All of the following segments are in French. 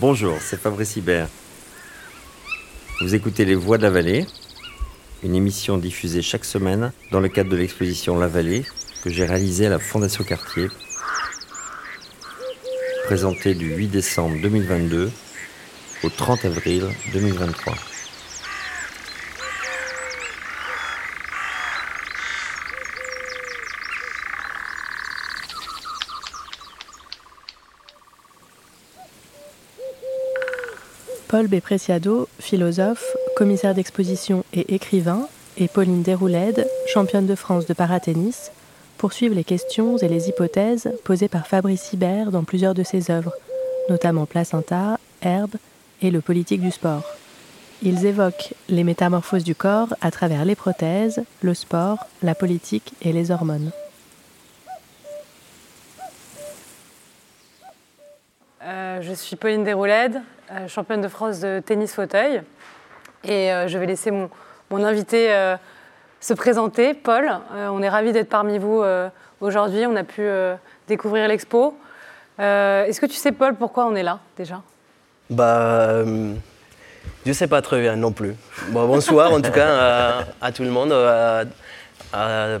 Bonjour, c'est Fabrice Hibert. Vous écoutez Les Voix de la Vallée, une émission diffusée chaque semaine dans le cadre de l'exposition La Vallée que j'ai réalisée à la Fondation Cartier, présentée du 8 décembre 2022 au 30 avril 2023. Paul Bépreciado, philosophe, commissaire d'exposition et écrivain, et Pauline Déroulède, championne de France de paratennis, poursuivent les questions et les hypothèses posées par Fabrice Hibert dans plusieurs de ses œuvres, notamment Placenta, Herbe et Le politique du sport. Ils évoquent les métamorphoses du corps à travers les prothèses, le sport, la politique et les hormones. Euh, je suis Pauline Déroulède, championne de France de tennis fauteuil. Et euh, je vais laisser mon, mon invité euh, se présenter, Paul. Euh, on est ravis d'être parmi vous euh, aujourd'hui. On a pu euh, découvrir l'expo. Euh, Est-ce que tu sais, Paul, pourquoi on est là déjà? Bah, euh, je sais pas très bien non plus. Bon, bonsoir en tout cas à, tout le monde, à, à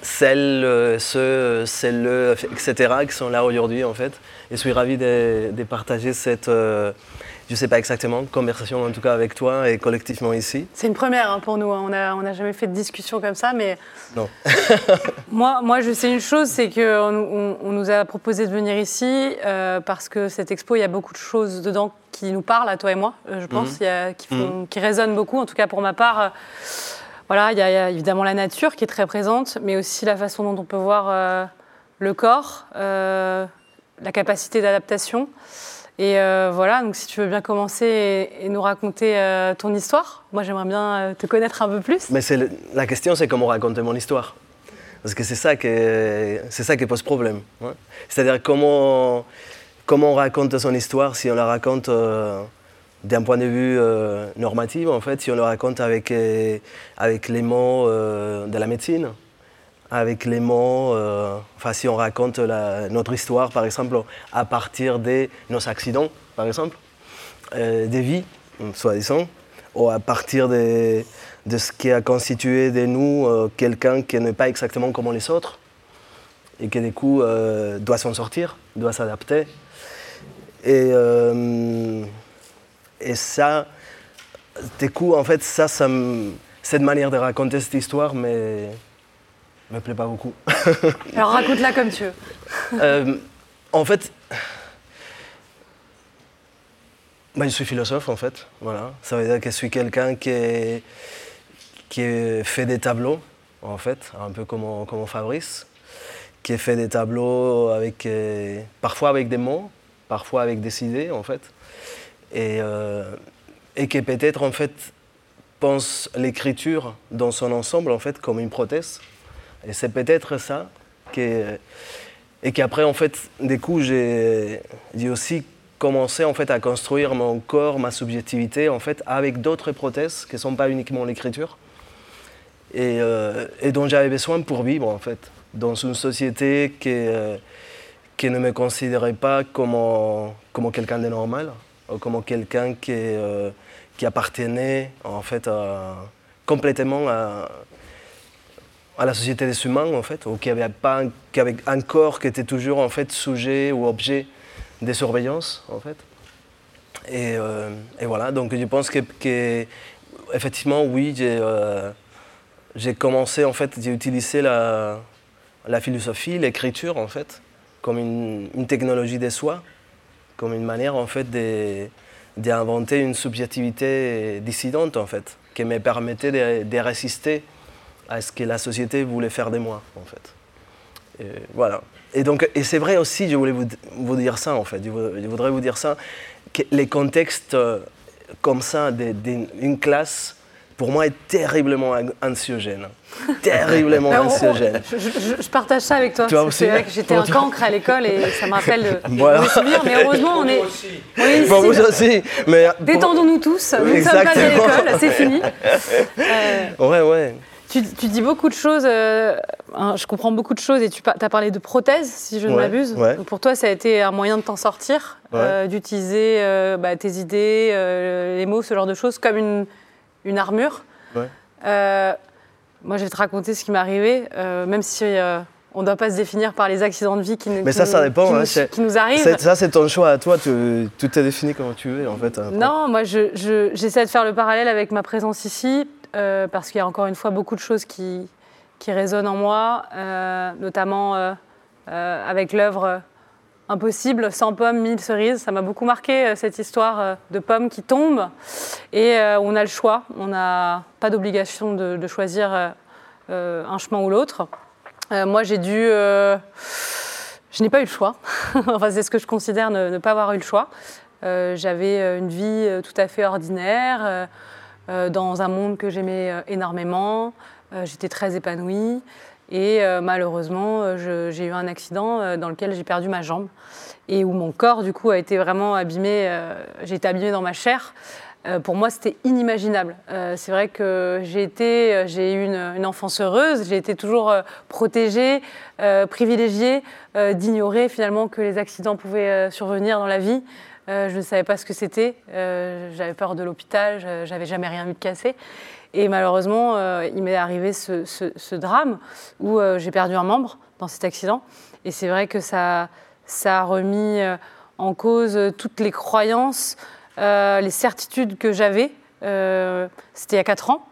celles, euh, ceux, celles, etc. qui sont là aujourd'hui en fait. Et je suis ravi de partager cette, je sais pas exactement, conversation en tout cas avec toi et collectivement ici. C'est une première hein, pour nous. hein. On n'a on a jamais fait de discussion comme ça, mais Non. moi, moi, je sais une chose, c'est qu'on on, on nous a proposé de venir ici euh, parce que cette expo, il y a beaucoup de choses dedans qui nous parlent, à toi et moi, euh, je pense, Mhm. il y a- qui, font- qui résonnent beaucoup. En tout cas, pour ma part, euh, voilà, il y, a- il y a évidemment la nature qui est très présente, mais aussi la façon dont on peut voir euh, le corps, la capacité d'adaptation. Et euh, voilà, donc si tu veux bien commencer et, nous raconter euh, ton histoire, moi j'aimerais bien euh, te connaître un peu plus. Mais la question, c'est comment raconter mon histoire. Parce que c'est ça, ça qui pose problème. C'est-à-dire comment, comment on raconte son histoire si on la raconte d'un point de vue normatif, en fait, si on la raconte avec, avec les mots de la médecine, avec les mots, euh, enfin si on raconte notre histoire, par exemple, à partir de nos accidents, par exemple, euh, des vies, soi-disant, ou à partir de, de ce qui a constitué de nous euh, quelqu'un qui n'est pas exactement comme les autres et qui du coup doit s'en sortir, doit s'adapter. Et, et ça, du coup, en fait, ça, ça cette manière de raconter cette histoire me, me plaît pas beaucoup. Alors raconte-la comme tu veux. Euh, en fait, bah, je suis philosophe en fait. Voilà. Ça veut dire que je suis quelqu'un qui, est- qui est- fait des tableaux, en fait, un peu comme, comme Fabrice, qui fait des tableaux avec, euh, parfois avec des mots, parfois avec des idées, en fait. Et, euh, et qui peut-être, en fait, pense l'écriture dans son ensemble, en fait, comme une prothèse. Et c'est peut-être ça et qu'après, en fait, du coup, j'ai aussi commencé en fait, à construire mon corps, ma subjectivité, en fait, avec d'autres prothèses qui ne sont pas uniquement l'écriture. Et, euh, et dont j'avais besoin pour vivre, en fait, dans une société qui, euh, qui ne me considérait pas comme, comme quelqu'un de normal, ou comme quelqu'un qui, euh, qui appartenait, en fait, complètement à, à la société des humains, en fait, ou qui avait, pas, qui avait un corps qui était toujours, en fait, sujet ou objet de surveillance, en fait. Et, euh, voilà, donc je pense que, que effectivement, oui, j'ai euh, commencé, en fait, j'ai utilisé la, la philosophie, l'écriture, en fait, comme une, technologie de soi, comme une manière, en fait, d'inventer une subjectivité dissidente, en fait, qui me permettait de résister à ce que la société voulait faire de moi, en fait. Et voilà. Et donc, et c'est vrai aussi, je voulais vous, vous dire ça, en fait, je, je voudrais vous dire ça, que les contextes euh, comme ça d'une classe, pour moi, est terriblement an- anxiogène. terriblement on- anxiogène. je, je- je partage ça avec toi. Toi aussi C'est vrai que j'étais un cancre à l'école et ça me rappelle de Voilà. souvenirs. Mais heureusement, on est, on est ici. Pour vous aussi, mais... Détendons-nous tous. Nous ne sommes pas à Exactement. l'école, c'est fini. Euh, Ouais, ouais. Tu, tu dis beaucoup de choses. euh, hein, je comprends beaucoup de choses et tu as parlé de prothèse, si je ne Ouais, m'abuse. ouais. Pour toi, ça a été un moyen de t'en sortir, Ouais. euh, d'utiliser euh, bah, tes idées, les mots, ce genre de choses, comme une, une armure. Moi, je vais te raconter ce qui m'est arrivé, même si on ne doit pas se définir par les accidents de vie qui, nous- Mais qui ça, ça dépend, qui hein, nous, c'est- qui nous arrivent. Ça, c'est ton choix à toi. Tu, tu t'es défini comme tu veux, en fait. après. Non, moi, je- je- j'essaie de faire le parallèle avec ma présence ici, euh, parce qu'il y a encore une fois beaucoup de choses qui, résonnent en moi, euh, notamment euh, avec l'œuvre Impossible, sans pommes, mille cerises. Ça m'a beaucoup marqué, cette histoire de pommes qui tombent, et on a le choix. On n'a pas d'obligation de, choisir un chemin ou l'autre. Moi, j'ai dû... je n'ai pas eu le choix. enfin, c'est ce que je considère ne, pas avoir eu le choix. J'avais une vie tout à fait ordinaire, dans un monde que j'aimais euh, énormément. Euh, J'étais très épanouie. Et euh, malheureusement, euh, j'ai eu un accident euh, dans lequel j'ai perdu ma jambe et où mon corps, du coup, a été vraiment abîmé. euh, j'ai été abîmée dans ma chair. Euh, pour moi, c'était inimaginable. Euh, c'est vrai que j'ai été, euh, j'ai eu une, enfance heureuse. J'ai été toujours euh, protégée, euh, privilégiée, euh, d'ignorer finalement que les accidents pouvaient euh, survenir dans la vie. Euh, je ne savais pas ce que c'était. Euh, j'avais peur de l'hôpital. J'avais jamais rien vu de cassé. Et malheureusement, euh, il m'est arrivé ce, drame où j'ai perdu un membre dans cet accident. Et c'est vrai que ça, a remis en cause toutes les croyances, les certitudes que j'avais. C'était il y a quatre ans.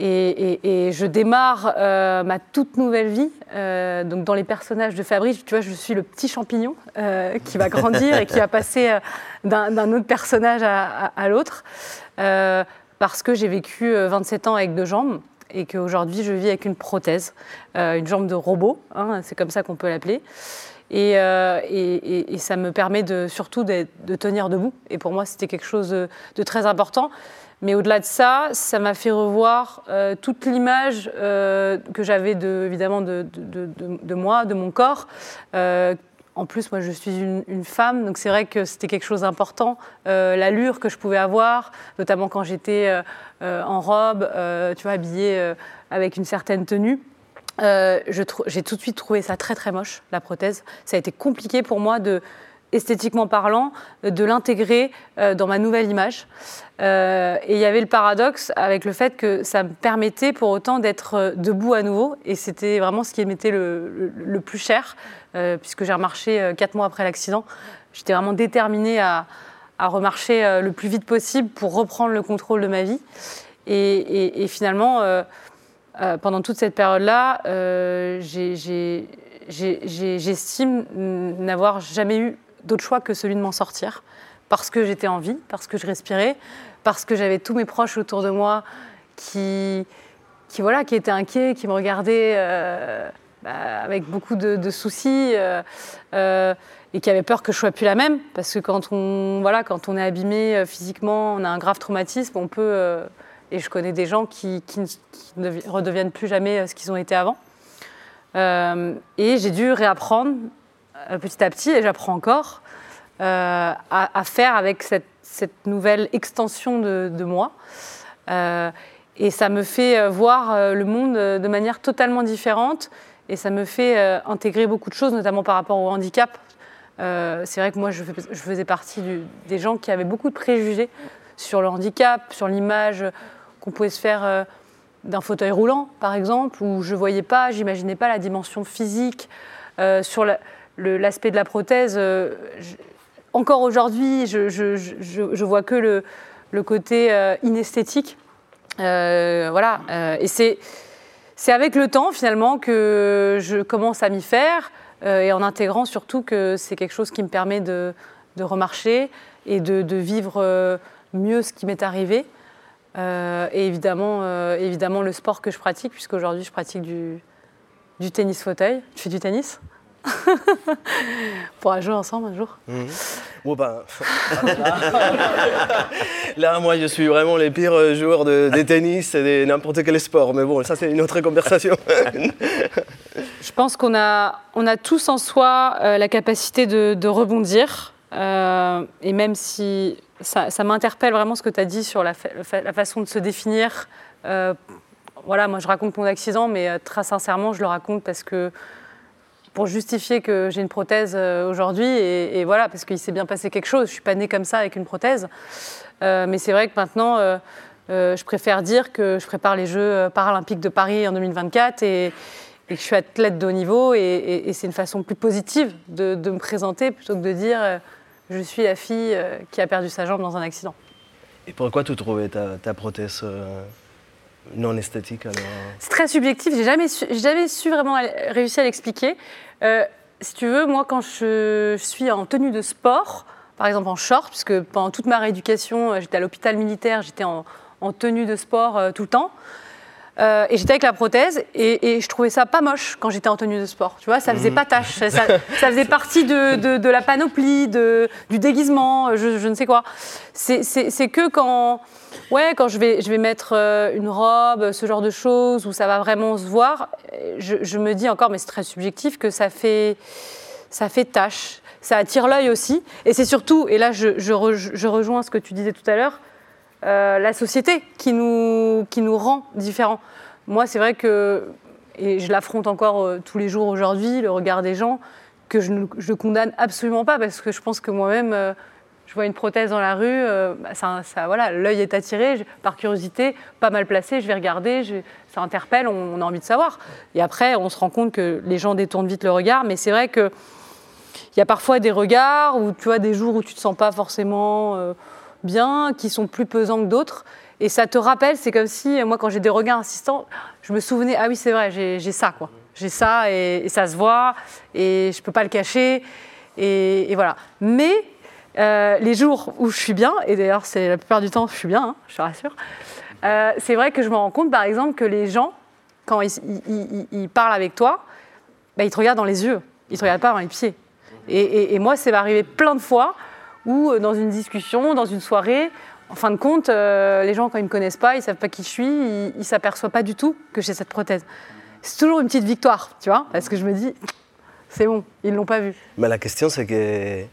Et, je démarre euh, ma toute nouvelle vie. euh, donc dans les personnages de Fabrice, tu vois, je suis le petit champignon euh, qui va grandir et qui va passer d'un autre personnage à, l'autre. Parce que j'ai vécu euh, 27 ans avec deux jambes et qu'aujourd'hui je vis avec une prothèse, une jambe de robot, hein, c'est comme ça qu'on peut l'appeler. Et, ça me permet de, surtout de tenir debout. Et pour moi, c'était quelque chose de très important. Mais au-delà de ça, ça m'a fait revoir euh, toute l'image euh, que j'avais de, évidemment de, moi, de mon corps. Euh, en plus, moi, je suis une, femme, donc c'est vrai que c'était quelque chose d'important. L'allure que je pouvais avoir, notamment quand j'étais en robe, tu vois, habillée avec une certaine tenue. J'ai tout de suite trouvé ça très très moche, la prothèse. Ça a été compliqué pour moi de, esthétiquement parlant, de l'intégrer euh, dans ma nouvelle image. Euh, et il y avait le paradoxe avec le fait que ça me permettait pour autant d'être euh, debout à nouveau. Et c'était vraiment ce qui m'était le, le- plus cher, euh, puisque j'ai remarché euh, quatre mois après l'accident. J'étais vraiment déterminée à, à remarcher euh, le plus vite possible pour reprendre le contrôle de ma vie. Et, finalement, euh, euh, pendant toute cette période-là, euh, j'estime n'avoir jamais eu d'autre choix que celui de m'en sortir. Parce que j'étais en vie, parce que je respirais, parce que j'avais tous mes proches autour de moi qui, qui, voilà, qui étaient inquiets, qui me regardaient euh, bah, avec beaucoup de, soucis euh, euh, et qui avaient peur que je sois plus la même. Parce que quand on, voilà, quand on est abîmé physiquement, on a un grave traumatisme, on peut. et je connais des gens qui, ne, redeviennent plus jamais ce qu'ils ont été avant. Et j'ai dû réapprendre petit à petit, et j'apprends encore, euh, à, faire avec cette, nouvelle extension de, moi. Euh, et ça me fait euh, voir euh, le monde euh, de manière totalement différente. Et ça me fait euh, intégrer beaucoup de choses, notamment par rapport au handicap. Euh, c'est vrai que moi, je, fais- je faisais partie des gens qui avaient beaucoup de préjugés sur le handicap, sur l'image qu'on pouvait se faire euh, d'un fauteuil roulant, par exemple, où je voyais pas, j'imaginais pas la dimension physique. Euh, sur l'aspect de la prothèse, euh, encore aujourd'hui, je, je, je- vois que le, le côté euh, inesthétique. Euh, voilà. Et c'est, avec le temps, finalement, que je commence à m'y faire, et en intégrant surtout que c'est quelque chose qui me permet de, de remarcher et de, de vivre mieux ce qui m'est arrivé. Et évidemment, évidemment, le sport que je pratique, puisqu'aujourd'hui, je pratique du, du tennis fauteuil. Tu fais du tennis? pourra jouer ensemble un jour. Mhm. Bon, ben, là, moi, je suis vraiment le pire euh, joueur de, de tennis et de n'importe quel sport. Mais bon, ça, c'est une autre conversation. Je pense qu'on a, on a tous en soi euh, la capacité de, de rebondir. Euh, et même si ça, ça m'interpelle vraiment ce que tu as dit sur la, fa- la fa- la façon de se définir, euh, voilà, moi je raconte mon accident, mais très sincèrement, je le raconte parce que pour justifier que j'ai une prothèse aujourd'hui, et, voilà, parce qu'il s'est bien passé quelque chose. Je suis pas née comme ça avec une prothèse, mais c'est vrai que maintenant, je préfère dire que je prépare les Jeux paralympiques de Paris en 2024 et, que je suis athlète de haut niveau, et, c'est une façon plus positive de, me présenter plutôt que de dire euh, je suis la fille euh, qui a perdu sa jambe dans un accident. Et pourquoi tu trouvais ta, prothèse euh, non esthétique C'est très subjectif, j'ai jamais, jamais su vraiment réussir à l'expliquer. si tu veux, moi quand je, suis en tenue de sport, par exemple en short, puisque pendant toute ma rééducation, j'étais à l'hôpital militaire, j'étais en, tenue de sport tout le temps. Euh, et j'étais avec la prothèse et, je trouvais ça pas moche quand j'étais en tenue de sport. Tu vois, ça faisait mmh. pas tâche. Ça, faisait partie de, la panoplie, du déguisement, je, ne sais quoi. C'est que quand, ouais, quand je vais, je vais mettre euh, une robe, ce genre de choses, où ça va vraiment se voir, je, me dis encore, mais c'est très subjectif, que ça fait, ça fait tâche. Ça attire l'œil aussi. Et c'est surtout, et là je, je rejoins ce que tu disais tout à l'heure, euh, la société qui nous, qui nous rend différents. Moi, c'est vrai que, et je l'affronte encore euh, tous les jours aujourd'hui, le regard des gens, que je ne condamne absolument pas, parce que je pense que moi-même, euh, je vois une prothèse dans la rue, bah, ça, voilà, l'œil est attiré, par curiosité, pas mal placé, je vais regarder, ça interpelle, on, a envie de savoir. Et après, on se rend compte que les gens détournent vite le regard, mais c'est vrai que il y a parfois des regards où tu vois des jours où tu te sens pas forcément bien, qui sont plus pesants que d'autres. Et ça te rappelle, c'est comme si, moi, quand j'ai des regards insistants, je me souvenais, ah oui, c'est vrai, j'ai ça, quoi. J'ai ça et, ça se voit et je peux pas le cacher. Et, voilà. Mais euh, les jours où je suis bien, et d'ailleurs, c'est la plupart du temps, je suis bien, hein, je te rassure, euh, c'est vrai que je me rends compte, par exemple, que les gens, quand ils, parlent avec toi, bah, ils te regardent dans les yeux, ils te regardent pas dans les pieds. Et, et moi, c'est arrivé plein de fois ou euh, dans une discussion, dans une soirée, en fin de compte, euh, les gens, quand ils ne me connaissent pas, ils ne savent pas qui je suis, ils ne s'aperçoivent pas du tout que j'ai cette prothèse. C'est toujours une petite victoire, tu vois, parce que je me dis, c'est bon, ils ne l'ont pas vu. Mais la question, c'est que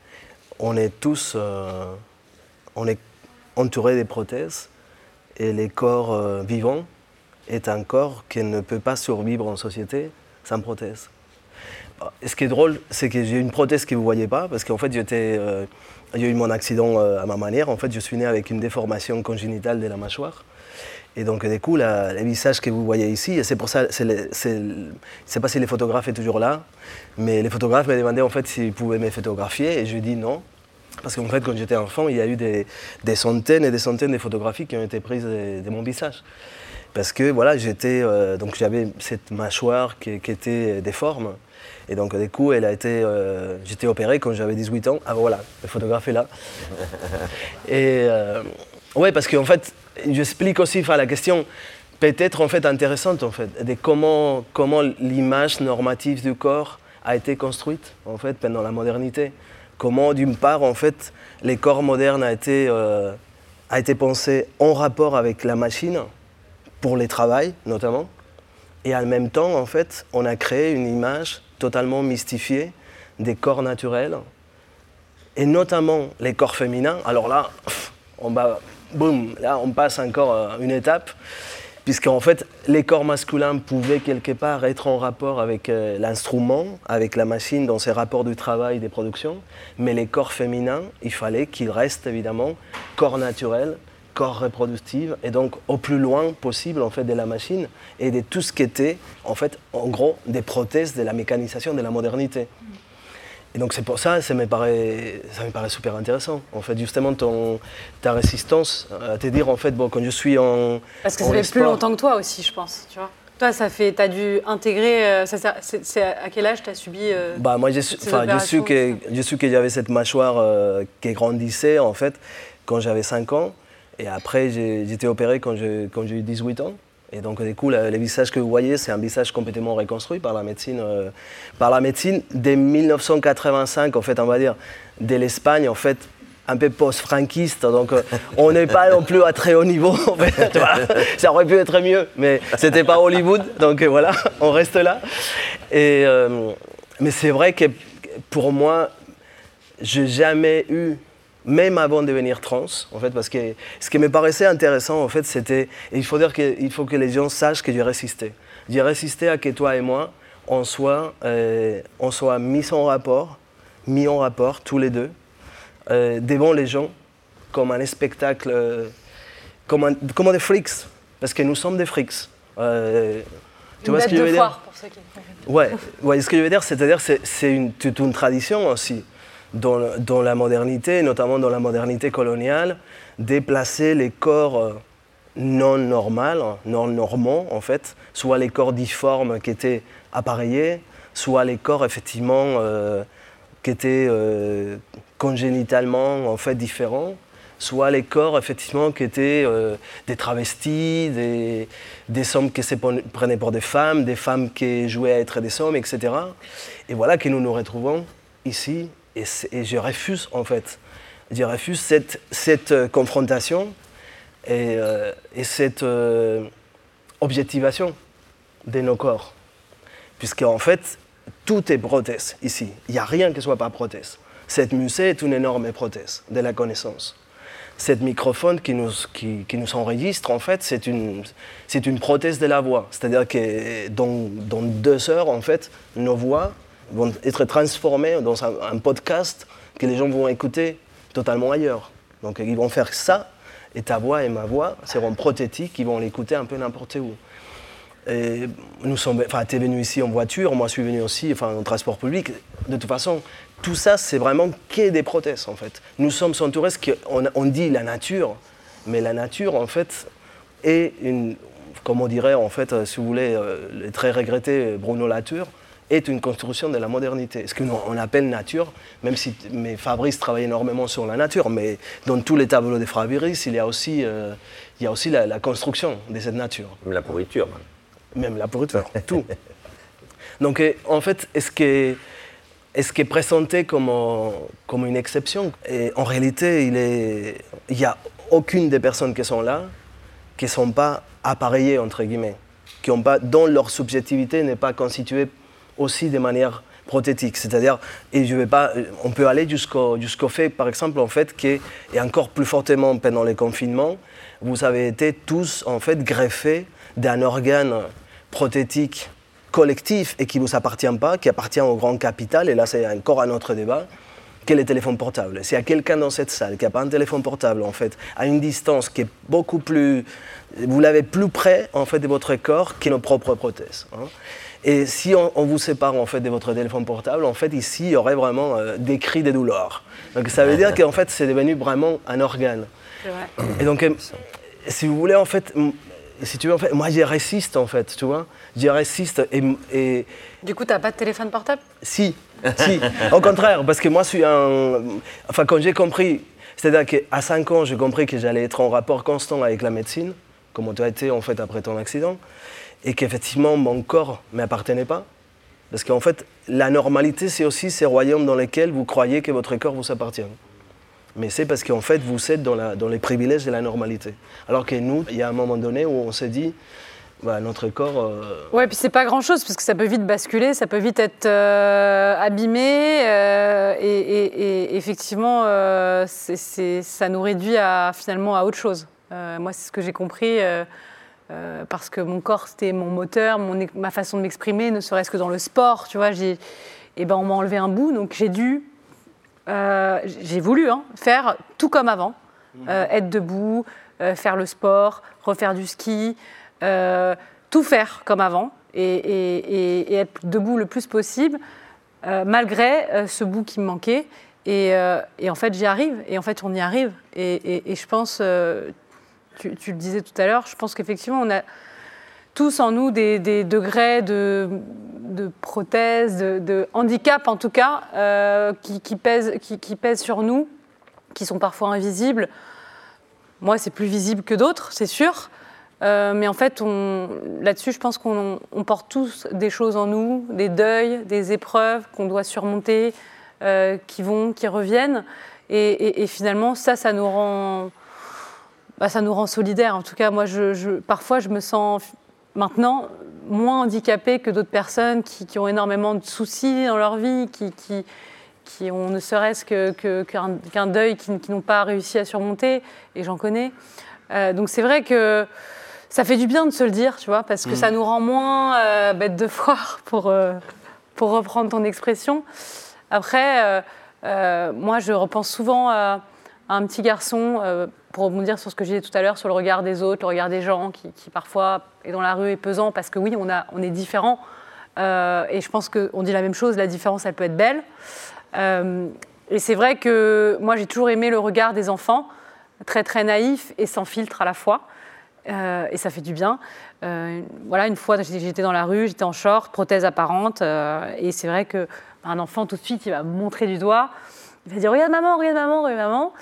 on est tous euh, on est entourés des prothèses et les corps vivants est un corps qui ne peut pas survivre en société sans prothèse. Ce qui est drôle, c'est que j'ai une prothèse que vous ne voyez pas, parce qu'en fait, j'étais j'ai eu mon accident euh, à ma manière. En fait, je suis né avec une déformation congénitale de la mâchoire. Et donc, du coup, le visage que vous voyez ici, c'est pour ça, je ne sais pas si les photographes sont toujours là, mais les photographes me demandaient en fait s'ils pouvaient me photographier et je dis non. Parce qu'en fait, quand j'étais enfant, il y a eu des, centaines et des centaines de photographies qui ont été prises de, mon visage. Parce que voilà, j'étais, euh, donc j'avais cette mâchoire qui était déforme. Et donc, du coup, elle a été, euh, j'étais opéré quand j'avais 18 ans. Ah voilà, le photographe est là. Et euh, ouais, parce qu'en fait, j'explique aussi la question peut-être en fait intéressante en fait, de comment, comment l'image normative du corps a été construite en fait pendant la modernité. Comment d'une part en fait les corps modernes a été, euh, a été pensé en rapport avec la machine pour les travails notamment, et en même temps en fait on a créé une image totalement mystifié des corps naturels, et notamment les corps féminins. Alors là, on, boum, là on passe encore euh, une étape, puisqu'en fait les corps masculins pouvaient quelque part être en rapport avec euh, l'instrument, avec la machine dans ses rapports du travail, des productions, mais les corps féminins, il fallait qu'ils restent évidemment corps naturels, corps reproductif et donc au plus loin possible en fait de la machine et de tout ce qui était en fait en gros des prothèses de la mécanisation de la modernité. Et donc c'est pour ça, ça me paraît, ça me paraît super intéressant. En fait, justement, ton, ta résistance à te dire, en fait, bon, quand je suis en. Parce que ça fait plus longtemps que toi aussi, je pense, tu vois. Toi, ça fait, as dû intégrer. Euh, c'est à quel âge tu as subi euh, Bah moi, j'ai su, que, je su que j'avais cette mâchoire euh, qui grandissait en fait quand j'avais 5 ans. Et après, j'ai été opéré quand j'ai eu 18 ans. Et donc, du coup, le, visage que vous voyez, c'est un visage complètement reconstruit par la médecine. Euh, par la médecine, dès 1985, en fait, on va dire, dès l'Espagne, en fait, un peu post-franquiste. Donc, euh, on n'est pas non plus à très haut niveau. En fait, Ça aurait pu être mieux, mais c'était pas Hollywood. Donc, euh, voilà, on reste là. Et, mais c'est vrai que pour moi, j'ai jamais eu même avant de devenir trans, en fait, parce que ce qui me paraissait intéressant, en fait, c'était, il faut dire qu'il faut que les gens sachent que j'ai résisté. J'ai résisté à que toi et moi, on soit, euh, on soit mis en rapport, mis en rapport tous les deux, euh, devant les gens, comme un spectacle, euh, comme, un- comme des freaks, parce que nous sommes des freaks. Euh, tu vois ce que je veux dire? pour ceux qui... Ouais, ouais, ce que je veux dire, c'est-à-dire c'est c'est une, une tradition aussi dans, la modernité, notamment dans la modernité coloniale, déplacer les corps euh, non normaux, non normaux en fait, soit les corps difformes qui étaient appareillés, soit les corps effectivement euh, qui étaient euh, congénitalement en fait différents, soit les corps effectivement qui étaient des travestis, des, des hommes qui se prenaient pour des femmes, des femmes qui jouaient à être des hommes, etc. Et voilà que nous nous retrouvons ici, et, je refuse en fait, je refuse cette, cette euh, confrontation et, euh, et cette euh, objectivation de nos corps. Puisque en fait, tout est prothèse ici. Il n'y a rien qui ne soit pas prothèse. Cette musée est une énorme prothèse de la connaissance. Cet microphone qui nous, qui, nous enregistre, en fait, c'est une, une prothèse de la voix. C'est-à-dire que dans, dans deux heures, en fait, nos voix vont être transformées dans un, podcast que les gens vont écouter totalement ailleurs. Donc ils vont faire ça, et ta voix et ma voix seront prothétiques, ils vont l'écouter un peu n'importe où. Et nous sommes, enfin, tu es venu ici en voiture, moi je suis venu aussi enfin, en transport public. De toute façon, tout ça, c'est vraiment que des prothèses en fait. Nous sommes entourés, qu'on on dit la nature, mais la nature en fait est une, comme on dirait en fait, euh, si vous voulez, euh, très regretté Bruno Latour, est une construction de la modernité. Ce qu'on appelle nature, même si mais Fabrice travaille énormément sur la nature, mais dans tous les tableaux de Fabrice, il y a aussi, euh, il y a aussi la, la construction de cette nature Même la pourriture. même. la pourriture, tout. Donc euh, en fait, est-ce que est-ce qui est présenté comme, comme une exception Et en réalité, il est- il n'y a aucune des personnes qui sont là qui ne sont pas appareillées, entre guillemets, qui ont pas, dont leur subjectivité n'est pas constituée aussi de manière prothétique. C'est-à-dire, et je vais pas, on peut aller jusqu'au fait, par exemple, en fait, que, et encore plus fortement pendant les confinements, vous avez été tous, en fait, greffés d'un organe prothétique collectif et qui ne vous appartient pas, qui appartient au grand capital, et là c'est encore un autre débat, qu'est le téléphone portable? S'il y a quelqu'un dans cette salle qui n'a pas un téléphone portable, en fait, à une distance qui est beaucoup plus... Vous l'avez plus près, en fait, de votre corps que nos propres prothèses. hein. Et si on, on vous sépare, en fait, de votre téléphone portable, en fait, ici, il y aurait vraiment euh, des cris de douleur. Donc ça veut dire qu'en fait, c'est devenu vraiment un organe. Vrai. Et donc, euh, si vous voulez, en fait, si tu veux, en fait, moi, j'y résiste, en fait, tu vois. J'y résiste et, et Du coup, t'as pas de téléphone portable? Si, si. Au contraire, parce que moi, je suis un... Enfin, quand j'ai compris, c'est-à-dire qu'à 5 ans, j'ai compris que j'allais être en rapport constant avec la médecine, comme tu as été, en fait, après ton accident, et qu'effectivement, mon corps ne m'appartenait pas. Parce qu'en fait, la normalité, c'est aussi ces royaumes dans lesquels vous croyez que votre corps vous appartient. Mais c'est parce qu'en fait, vous êtes dans, les privilèges de la normalité. Alors que nous, il y a un moment donné où on s'est dit, bah, notre corps... euh, Ouais, puis c'est pas grand chose parce que ça peut vite basculer, ça peut vite être euh, abîmé euh, et, effectivement, euh, ça nous réduit à, finalement à autre chose. Moi, c'est ce que j'ai compris euh, parce que mon corps c'était mon moteur, mon, ma façon de m'exprimer, ne serait-ce que dans le sport, tu vois. j'ai- Et ben, on m'a enlevé un bout, donc j'ai dû, euh, j'ai voulu hein, faire tout comme avant, Euh, être debout, faire le sport, refaire du ski tout faire comme avant et, et- et- et être debout le plus possible, malgré ce bout qui me manquait. Et, euh, et en fait, j'y arrive. Et en fait, on y arrive. Et, et- et je pense, euh, tu, le disais tout à l'heure, je pense qu'effectivement, on a tous en nous des, degrés de, de prothèse, de, de handicap en tout cas, euh, qui, pèsent, qui, pèsent sur nous, qui sont parfois invisibles. Moi, c'est plus visible que d'autres, c'est sûr. Euh, mais en fait, là-dessus, je pense qu'on on porte tous des choses en nous, des deuils, des épreuves qu'on doit surmonter, euh, qui vont, qui reviennent. Et finalement, ça, ça nous rend, bah, ça nous rend solidaires. En tout cas, moi, je, je- parfois, je me sens maintenant moins handicapée que d'autres personnes qui, qui ont énormément de soucis dans leur vie, qui, qui, qui ont ne serait-ce qu'un deuil qui, n'ont pas réussi à surmonter, et j'en connais. donc c'est vrai que ça fait du bien de se le dire, tu vois, parce que ça mm. nous rend moins bêtes de foire, pour, pour reprendre ton expression. Après, moi, je repense souvent à un petit garçon pour rebondir sur ce que j'ai dit tout à l'heure, sur le regard des autres, le regard des gens, qui, parfois est dans la rue est pesant, parce que oui, on est différent. Euh, et je pense qu'on dit la même chose, la différence, elle peut être belle. Euh, et c'est vrai que moi, j'ai toujours aimé le regard des enfants, très très naïf et sans filtre à la fois. Euh, et ça fait du bien. voilà, une fois, j'étais dans la rue, j'étais en short, prothèse apparente, et c'est vrai qu'un enfant, tout de suite, il va me montrer du doigt, il va dire Regarde maman, regarde maman, regarde maman.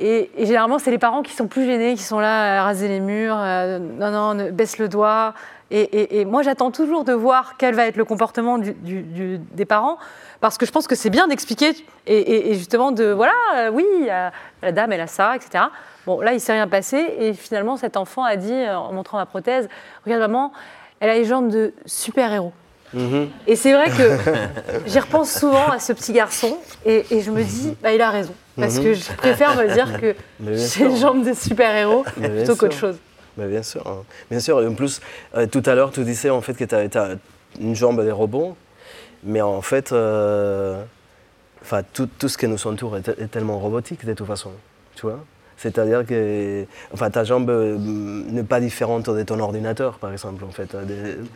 Et, généralement, c'est les parents qui sont plus gênés, qui sont là à raser les murs. Euh, non, non, baisse le doigt. Et, moi, j'attends toujours de voir quel va être le comportement des parents, parce que je pense que c'est bien d'expliquer et, justement de voilà, euh, oui, la dame, elle a ça, etc. Bon, là, il s'est rien passé, et finalement, cet enfant a dit, en montrant ma prothèse, regarde maman, elle a les jambes de super-héros. Et c'est vrai que j'y repense souvent à ce petit garçon et, je me dis, bah, il a raison. Parce que je préfère me dire que j'ai une jambe de super-héros plutôt qu'autre chose. bien sûr. Hein. Bien sûr. Et en plus, euh, tout à l'heure, tu disais en fait que tu as, une jambe des robots. Mais en fait, euh, tout, tout, ce qui nous entoure est, est, tellement robotique de toute façon. Tu vois c'est-à-dire que enfin, ta jambe euh, n'est pas différente de ton ordinateur, par exemple. En fait.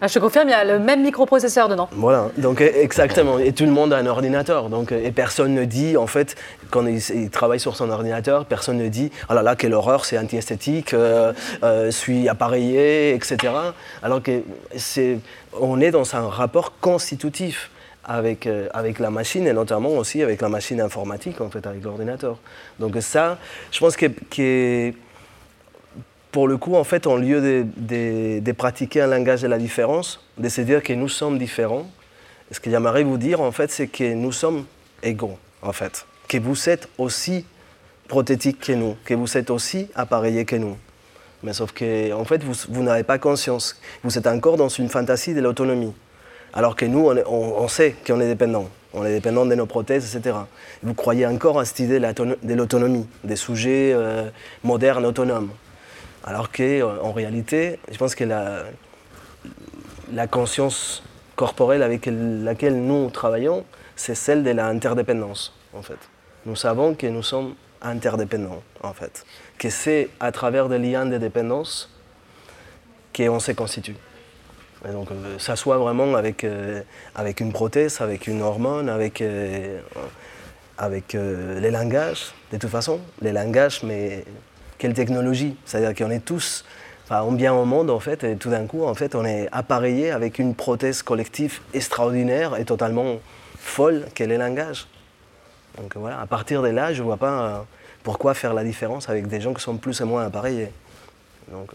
Ah, je te confirme, il y a le même microprocesseur dedans. Voilà, donc e, exactement. Et tout le monde a un ordinateur. Donc, et personne ne dit, en fait, quand il, travaille sur son ordinateur, personne ne dit « Ah là là, quelle horreur, c'est anti-esthétique, euh, euh, suis appareillé, etc. » Alors que c'est, on est dans un rapport constitutif avec, euh, avec la machine et notamment aussi avec la machine informatique, en fait, avec l'ordinateur. Donc ça, je pense que, pour le coup, en fait, au lieu de, pratiquer un langage de la différence, de se dire que nous sommes différents, ce que j'aimerais vous dire, en fait, c'est que nous sommes égaux, en fait. Que vous êtes aussi prothétiques que nous, que vous êtes aussi appareillés que nous. Mais sauf que, en fait, vous, vous n'avez pas conscience. Vous êtes encore dans une fantasie de l'autonomie. Alors que nous, on, sait qu'on est dépendant. On est dépendant de nos prothèses, etc. Vous croyez encore à cette idée de l'autonomie, des sujets euh, modernes autonomes. Alors qu'en euh, réalité, je pense que la, conscience corporelle avec laquelle nous travaillons, c'est celle de l'interdépendance, en fait. Nous savons que nous sommes interdépendants, en fait. Que c'est à travers des liens de dépendance qu'on se constitue. Et donc, euh, ça soit vraiment avec, euh, avec une prothèse, avec une hormone, avec, euh, avec les langages, de toute façon. Les langages, mais quelle technologie C'est-à-dire qu'on est tous, on vient au monde, en fait, et tout d'un coup, en fait, on est appareillé avec une prothèse collective extraordinaire et totalement folle qu'est les langages. Donc voilà, à partir de là, je ne vois pas pourquoi faire la différence avec des gens qui sont plus ou moins appareillés. Donc,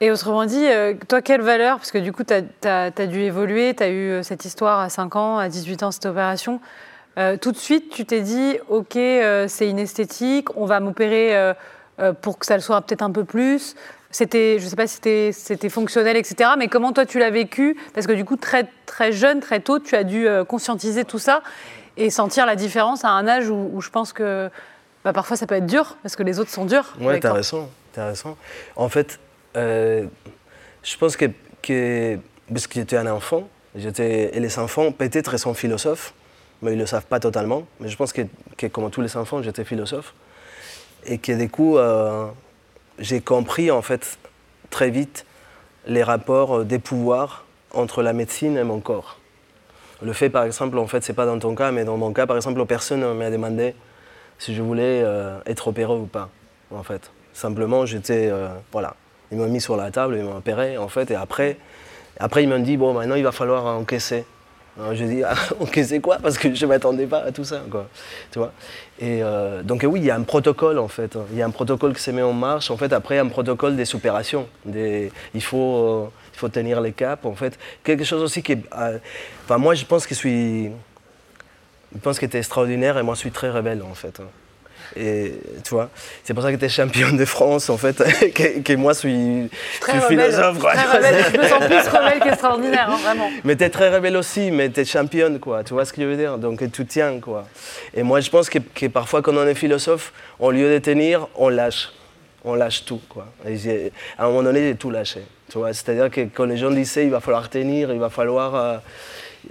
et autrement dit, euh, toi, quelle valeur Parce que du coup, tu as, dû évoluer, tu as eu euh, cette histoire à 5 ans, à 18 ans, cette opération. Euh, tout de suite, tu t'es dit, OK, c'est inesthétique, on va m'opérer pour que ça le soit peut-être un peu plus. C'était, je ne sais pas si c'était fonctionnel, etc. Mais comment toi, tu l'as vécu? Parce que du coup, très, très jeune, très tôt, tu as dû conscientiser tout ça et sentir la différence à un âge où, je pense que bah, parfois ça peut être dur, parce que les autres sont durs. Oui, tu as raison. raison. En fait, euh, je pense que, parce que j'étais un enfant, et les enfants peut-être sont philosophes, mais ils ne le savent pas totalement. Mais je pense que, comme tous les enfants, j'étais philosophe. Et que du coup, euh, j'ai compris en fait très vite les rapports des pouvoirs entre la médecine et mon corps. Le fait, par exemple, en fait, c'est pas dans ton cas, mais dans mon cas, par exemple, personne m'a demandé si je voulais euh, être opéré ou pas, en fait. Simplement, j'étais, voilà, ils m'ont mis sur la table, ils m'ont opéré, en fait, et après, après ils m'ont dit, bon, maintenant il va falloir encaisser. Alors, je dis, encaisser quoi? Parce que je ne m'attendais pas à tout ça, quoi. Tu vois? Et euh, donc oui, il y a un protocole, en fait. Il y a un protocole qui se met en marche, en fait, après un protocole des opérations. Des, il, faut, euh, faut tenir les caps, en fait. Quelque chose aussi qui euh, enfin, moi, je pense que je suis... Je pense que tu extraordinaire et moi, je suis très rebelle, en fait. Et tu vois, c'est pour ça que tu es championne de France, en fait, que, que moi, je suis, Très suis rebelle. philosophe. quoi. Très rebelle. Je me sens plus rebelle qu'extraordinaire, hein, vraiment. Mais tu es très rebelle aussi, mais tu es championne, quoi. Tu vois ce que je veux dire? Donc tout tient, quoi. Et moi, je pense que, que parfois, quand on est philosophe, au lieu de tenir, on lâche. On lâche tout, quoi. Et à un moment donné, j'ai tout lâché. Tu vois, c'est-à-dire que quand les gens disaient, il va falloir tenir, il va falloir. euh,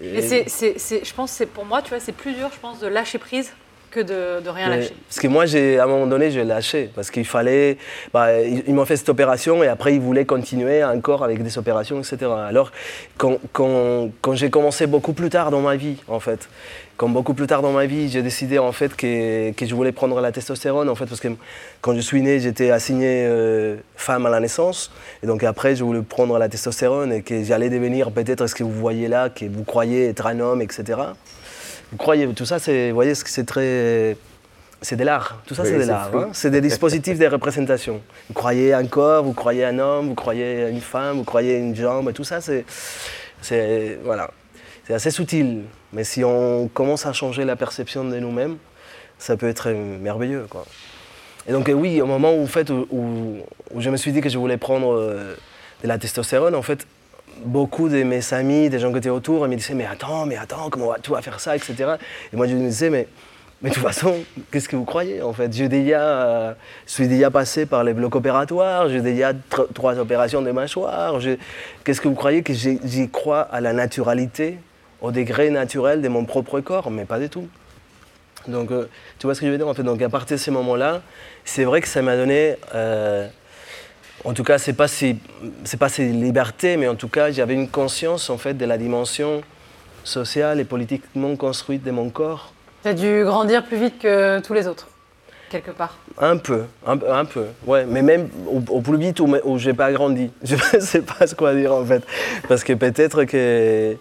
Et c'est, c'est- c'est- je pense que c'est pour moi, tu vois, c'est plus dur, je pense, de lâcher prise que de, de rien Mais- lâcher. Parce que moi, j'ai, à un moment donné, j'ai lâché. Parce qu'il fallait. bah, ils, ils m'ont fait cette opération et après, ils voulaient continuer encore avec des opérations, etc. Alors, quand, quand- quand j'ai commencé beaucoup plus tard dans ma vie, en fait, quand beaucoup plus tard dans ma vie, j'ai décidé en fait que, que je voulais prendre la testostérone, en fait, parce que quand je suis né, j'étais assignée euh, femme à la naissance. Et donc après, je voulais prendre la testostérone et que j'allais devenir peut-être ce que vous voyez là, que vous croyez être un homme, etc. Vous croyez, tout ça, c'est, vous voyez, c'est très. C'est de l'art. Tout ça, Oui, c'est de l'art. hein. C'est des dispositifs de représentation. Vous croyez un corps, vous croyez un homme, vous croyez une femme, vous croyez une jambe. Tout ça, c'est. c'est voilà. C'est assez subtil. Mais si on commence à changer la perception de nous-mêmes, ça peut être merveilleux. Quoi. Et donc, oui, au moment où, en fait, où, où- où je me suis dit que je voulais prendre euh, de la testostérone, en fait, beaucoup de mes amis, des gens qui étaient autour, ils me disaient Mais attends, mais attends, comment tu vas faire ça, etc. Et moi, je me disais Mais, mais de toute façon, qu'est-ce que vous croyez En fait, j'ai déjà, euh, je suis déjà passé par les blocs opératoires, j'ai déjà tr- trois opérations de mâchoire. je- Qu'est-ce que vous croyez que j'y crois à la naturalité, au degré naturel de mon propre corps? Mais pas du tout. Donc, euh, tu vois ce que je veux dire en fait? Donc, à partir de ce moment-là, c'est vrai que ça m'a donné. euh, en tout cas, c'est pas si, c'est pas ces libertés, mais en tout cas, j'avais une conscience en fait de la dimension sociale et politiquement construite de mon corps. Tu as dû grandir plus vite que tous les autres, quelque part. Un peu, un, un peu, ouais, mais même au, au plus vite où, où j'ai pas grandi. Je ne sais pas ce quoi dire en fait, parce que peut-être que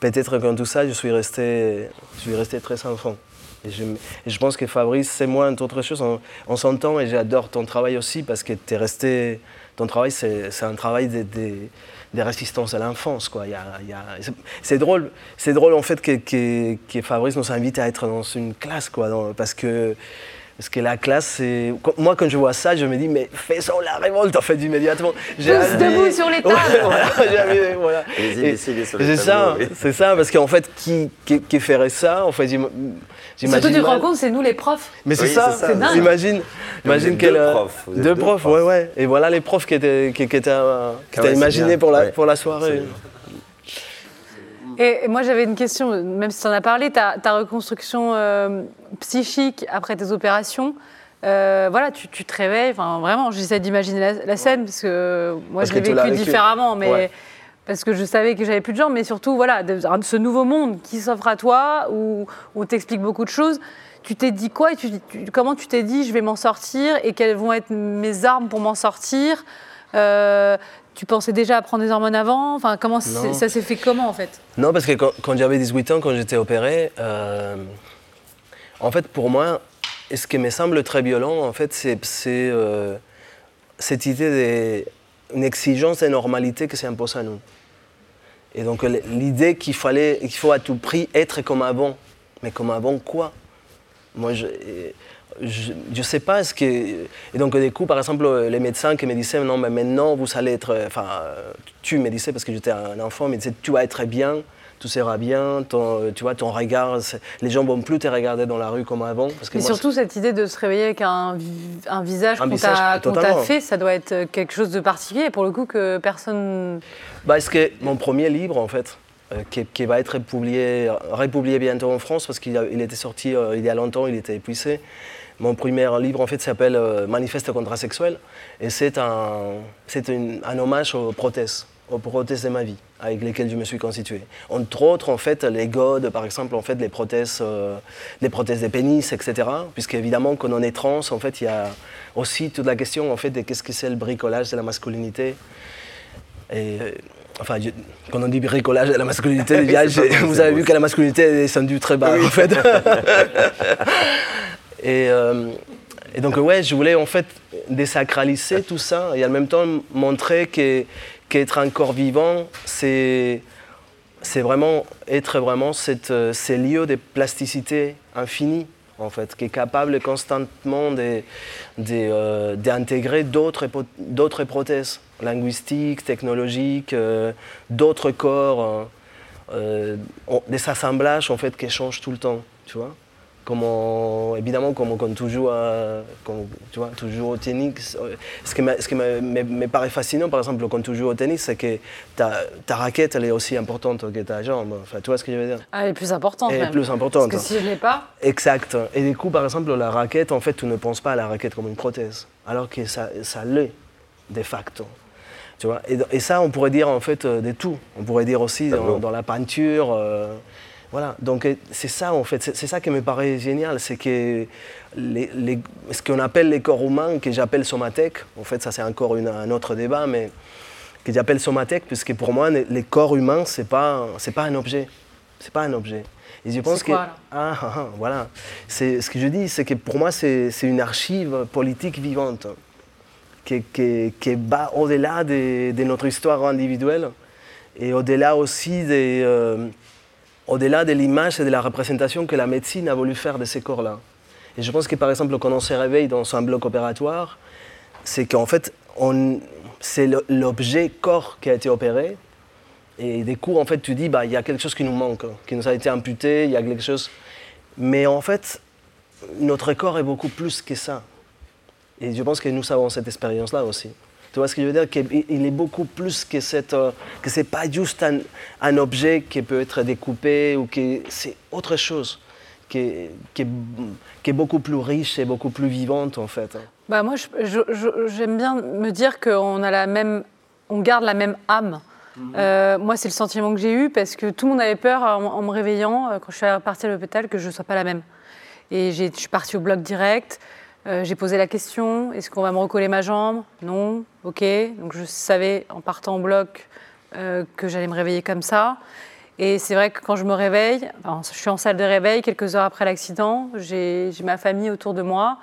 peut-être qu'en tout ça, je suis resté, je suis resté très enfant. Et je, et je pense que Fabrice, c'est moi, entre autres choses, on, on s'entend et j'adore ton travail aussi parce que tu es resté. Ton travail, c'est un travail de, résistance à l'enfance. c'est- drôle, drôle en fait que, Fabrice nous invite à être dans une classe, quoi, parce que. Parce que la classe, c'est. Moi, quand je vois ça, je me dis, mais faisons la révolte, en fait, immédiatement. Tous envie- debout sur les tables. Ouais, voilà, envie- voilà. Les Et imbéciles sur les C'est ça, oui. c'est ça, parce qu'en fait, qui, qui, qui ferait ça En fait, j'im- j'imagine. Surtout, tu te rends compte, c'est nous les profs. Mais c'est Oui, ça, c'est dingue. imagine, imagine êtes quel, deux profs, deux deux profs, profs. ouais, ouais. Et voilà les profs qui étaient, qui, qui étaient, euh, qui Ah étaient imaginés pour la, Ouais. pour la soirée. Et moi, j'avais une question, même si tu en as parlé, ta, ta reconstruction euh, psychique après tes opérations, euh, voilà, tu, tu te réveilles, enfin vraiment, j'essaie d'imaginer la, la scène, parce que moi, Parce je l'ai vécu vécu. différemment, mais Ouais. parce que je savais que j'avais plus de jambes, mais surtout, voilà, de, de ce nouveau monde qui s'offre à toi, où, où on t'explique beaucoup de choses. Tu t'es dit quoi et tu- tu- Comment tu t'es dit, je vais m'en sortir, et quelles vont être mes armes pour m'en sortir Euh, Tu pensais déjà à prendre des hormones avant Enfin, comment ça s'est fait comment, en fait Non, parce que quand, quand j'avais 18 ans, quand j'étais opéré, euh, en fait, pour moi, et ce qui me semble très violent, en fait, c'est euh, cette idée d'une exigence de normalité que s'impose à nous. Et donc, l'idée qu'il fallait, qu'il faut à tout prix être comme avant. Mais comme avant, quoi? Moi, je. Je ne sais pas ce que. Et donc, du coup, par exemple, les médecins qui me disaient non, mais maintenant, vous allez être. Enfin, euh, tu me disais, parce que j'étais un enfant, mais tu vas être bien, tout sera bien, ton, tu vois, ton regard, les gens vont plus te regarder dans la rue comme avant. Parce que Mais moi, surtout, cette idée de se réveiller avec un, un visage qu'on t'a totalement. fait, ça doit être quelque chose de particulier, pour le coup, que personne. Bah, est-ce que mon premier livre, en fait, euh, qui, qui va être publié, republié bientôt en France, parce qu'il était sorti euh, il y a longtemps, il était épuisé. Mon premier livre, en fait, s'appelle euh, Manifeste contrasexuel, et c'est un, c'est une- un hommage aux prothèses, aux prothèses de ma vie, avec lesquelles je me suis constitué. Entre autres, en fait, les godes, par exemple, en fait, les prothèses, euh, les prothèses des pénis, etc. Puisque évidemment, quand on est trans, en fait, il y a aussi toute la question, en fait, de qu'est-ce que c'est le bricolage de la masculinité. Et, euh, enfin, je- quand on dit bricolage de la masculinité, déjà, vous avez vu que la masculinité est descendue très bas, en fait. et, euh, et donc, ouais, je voulais en fait désacraliser tout ça et en même temps montrer qu'être un corps vivant, c'est vraiment être vraiment cette, euh, ces lieux de plasticité infinie, en fait, qui est capable constamment d'intégrer d'autres prothèses linguistiques, technologiques, d'autres corps, des assemblages en fait qui changent tout le temps, tu vois évidemment, comme quand tu joues, tu vois, tu joues au tennis, ce qui, ce qui me, paraît fascinant, par exemple, quand tu joues au tennis, c'est que ta, ta, raquette, elle est aussi importante que ta jambe. Enfin, tu vois ce que je veux dire? Ah, Elle est plus importante. Elle est plus importante. Parce que si je ne l'ai pas. Exact. Et du coup, par exemple, la raquette, en fait, tu ne penses pas à la raquette comme une prothèse, alors que ça, ça l'est, de facto. Tu vois? Et, ça, on pourrait dire en fait euh, de tout. On pourrait dire aussi dans, la peinture. Euh, voilà, donc euh, c'est ça en fait, c'est ça qui me paraît génial, c'est que les, ce qu'on appelle les corps humains, que j'appelle somathèque, en fait ça c'est encore un autre débat, mais que j'appelle somathèque, puisque pour moi les corps humains c'est pas c'est pas un objet, c'est pas un objet. Et je pense que ah, ah, ah, voilà, c'est ce que je dis, c'est que pour moi c'est une archive politique vivante qui, qui, qui va au-delà de, de, notre histoire individuelle et au-delà aussi des euh, au-delà de l'image et de la représentation que la médecine a voulu faire de ces corps-là. Et je pense que par exemple, quand on se réveille dans un bloc opératoire, c'est qu'en fait, c'est l'objet corps qui a été opéré. Et des coups, en fait, tu dis, bah, il y a quelque chose qui nous manque, qui nous a été amputé, il y a quelque chose. Mais en fait, notre corps est beaucoup plus que ça. Et je pense que nous avons cette expérience-là aussi. Tu vois ce que je veux dire? Qu'il est beaucoup plus que cette, euh, que c'est pas juste un, objet qui peut être découpé ou que c'est autre chose qui est, qui, est, beaucoup plus riche et beaucoup plus vivante en fait. Bah moi, j'aime bien me dire qu'on a la même, on garde la même âme. Mhm. Euh, moi, c'est le sentiment que j'ai eu parce que tout le monde avait peur en, me réveillant euh, quand je suis partie à l'hôpital que je ne sois pas la même. Et je suis partie au bloc direct. Euh, j'ai posé la question est-ce qu'on va me recoller ma jambe? Non, ok. Donc je savais en partant en bloc euh, que j'allais me réveiller comme ça. Et c'est vrai que quand je me réveille, je suis en salle de réveil quelques heures après l'accident, j'ai ma famille autour de moi.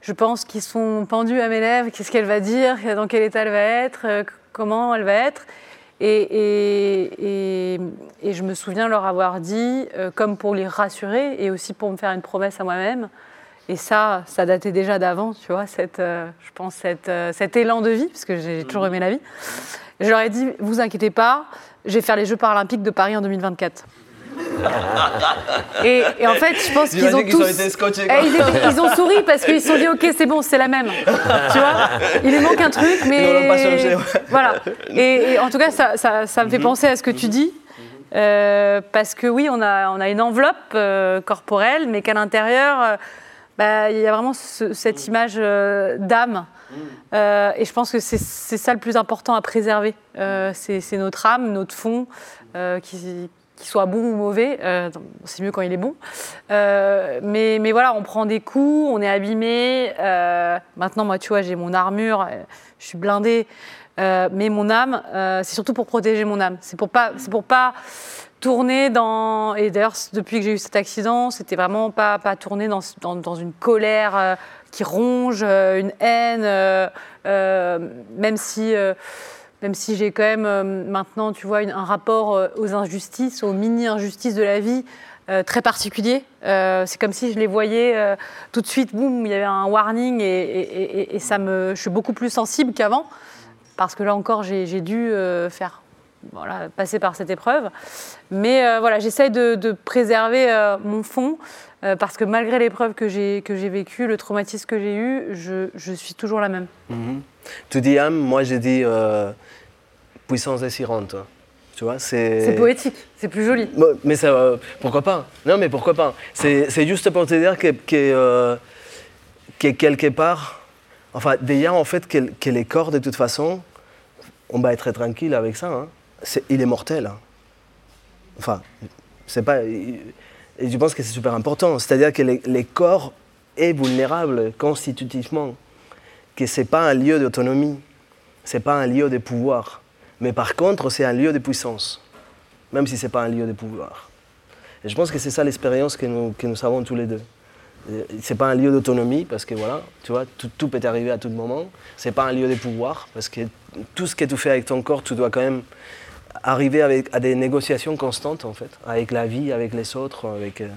Je pense qu'ils sont pendus à mes lèvres. Qu'est-ce qu'elle va dire? Dans quel état elle va être? Euh, Comment elle va être? Et, je me souviens leur avoir dit, comme pour les rassurer et aussi pour me faire une promesse à moi-même, et ça, ça datait déjà d'avant, tu vois, cette, euh, je pense, cette, euh, cet élan de vie, parce que j'ai toujours aimé la vie. Je leur ai dit, vous inquiétez pas, je vais faire les Jeux paralympiques de Paris en 2024. et, en fait, je pense qu'ils ont tous. Eh, ils, ont souri parce qu'ils se sont dit, ok, c'est bon, c'est la même. tu vois Il lui manque un truc, mais. Pas changé, Voilà. Et, en tout cas, ça, ça, me fait mhm. penser à ce que tu dis. Euh, parce que oui, on a, on a une enveloppe corporelle, mais qu'à l'intérieur, bah, il y a vraiment cette mm. image euh, d'âme. Mm. Euh, et je pense que c'est ça le plus important à préserver. Euh, c'est notre âme, notre fond, qui, soit bon ou mauvais. c'est mieux quand il est bon. mais, mais, voilà, on prend des coups, on est abîmé. maintenant, moi, tu vois, j'ai mon armure, je suis blindée. mais mon âme, c'est surtout pour protéger mon âme. C'est pour pas, c'est pour pas tourner dans. Et d'ailleurs, depuis que j'ai eu cet accident, c'était vraiment pas, pas tourner dans, dans, une colère euh, qui ronge, euh, une haine, euh, même si. même si j'ai quand même maintenant, tu vois, un rapport aux injustices, aux mini-injustices de la vie très particulier. c'est comme si je les voyais tout de suite, boum, il y avait un warning et, et, ça me, je suis beaucoup plus sensible qu'avant parce que là encore, j'ai dû faire voilà, passer par cette épreuve. Mais euh, voilà, j'essaye de, préserver euh, mon fond euh, parce que malgré l'épreuve que j'ai que j'ai vécue, le traumatisme que j'ai eu, je, je, suis toujours la même. Mhm. Tu dis âme, moi j'ai dit puissance désirante. Tu vois, c'est poétique, c'est plus joli. Mais ça, pourquoi pas? Non, mais pourquoi pas? C'est juste pour te dire que, que, que, quelque part, enfin, déjà en fait, que, que les corps de toute façon, on va être tranquille avec ça. Hein il est mortel. Hein. Enfin, c'est pas. Et je pense que c'est super important. C'est-à-dire que les, corps est vulnérable constitutivement, que c'est pas un lieu d'autonomie, c'est pas un lieu de pouvoir. Mais par contre, c'est un lieu de puissance, même si c'est pas un lieu de pouvoir. Et je pense que c'est ça l'expérience que nous, que nous avons tous les deux. C'est pas un lieu d'autonomie parce que voilà, tu vois, tout, tout peut arriver à tout moment. C'est pas un lieu de pouvoir parce que tout ce que tu fais avec ton corps, tu dois quand même arriver avec, à des négociations constantes, en fait, avec la vie, avec les autres. Avec, euh,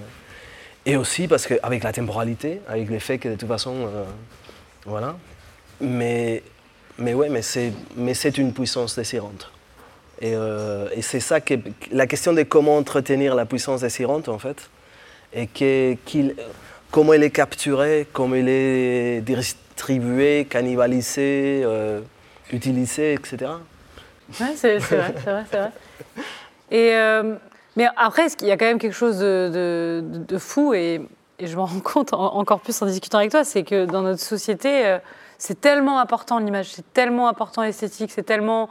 Et aussi parce qu'avec la temporalité, avec le fait que de toute façon, euh, voilà. Mais, mais ouais, mais c'est, une puissance désirante. Et, euh, et, c'est ça que la question de comment entretenir la puissance désirante en fait, et que, qu'il, comment elle est capturée, comment elle est distribuée, cannibalisée, utilisée, etc. Ouais, c'est, vrai, c'est vrai, c'est vrai. Et mais après, il y a quand même quelque chose de, fou, et, je m'en rends compte encore plus en discutant avec toi, c'est que dans notre société, euh, c'est tellement important l'image, c'est tellement important l'esthétique, c'est tellement...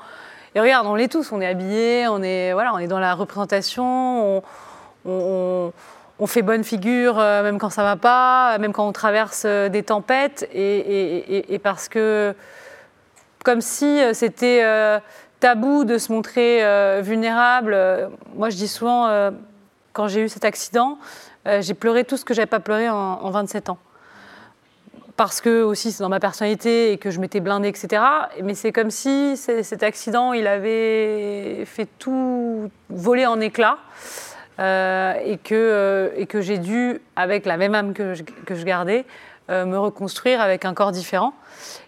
Et regarde, on l'est tous, on est habillés, on est, voilà, on est dans la représentation, on, fait bonne figure euh, même quand ça va pas, même quand on traverse euh, des tempêtes, et parce que comme si c'était tabou de se montrer euh, vulnérable. Euh, moi, je dis souvent, euh, quand j'ai eu cet accident, j'ai pleuré tout ce que j'avais pas pleuré en, 27 ans. Parce que aussi c'est dans ma personnalité et que je m'étais blindée, etc. Mais c'est comme si cet accident, il avait fait tout voler en éclats. et que, et que j'ai dû, avec la même âme que je, que je gardais, me reconstruire avec un corps différent.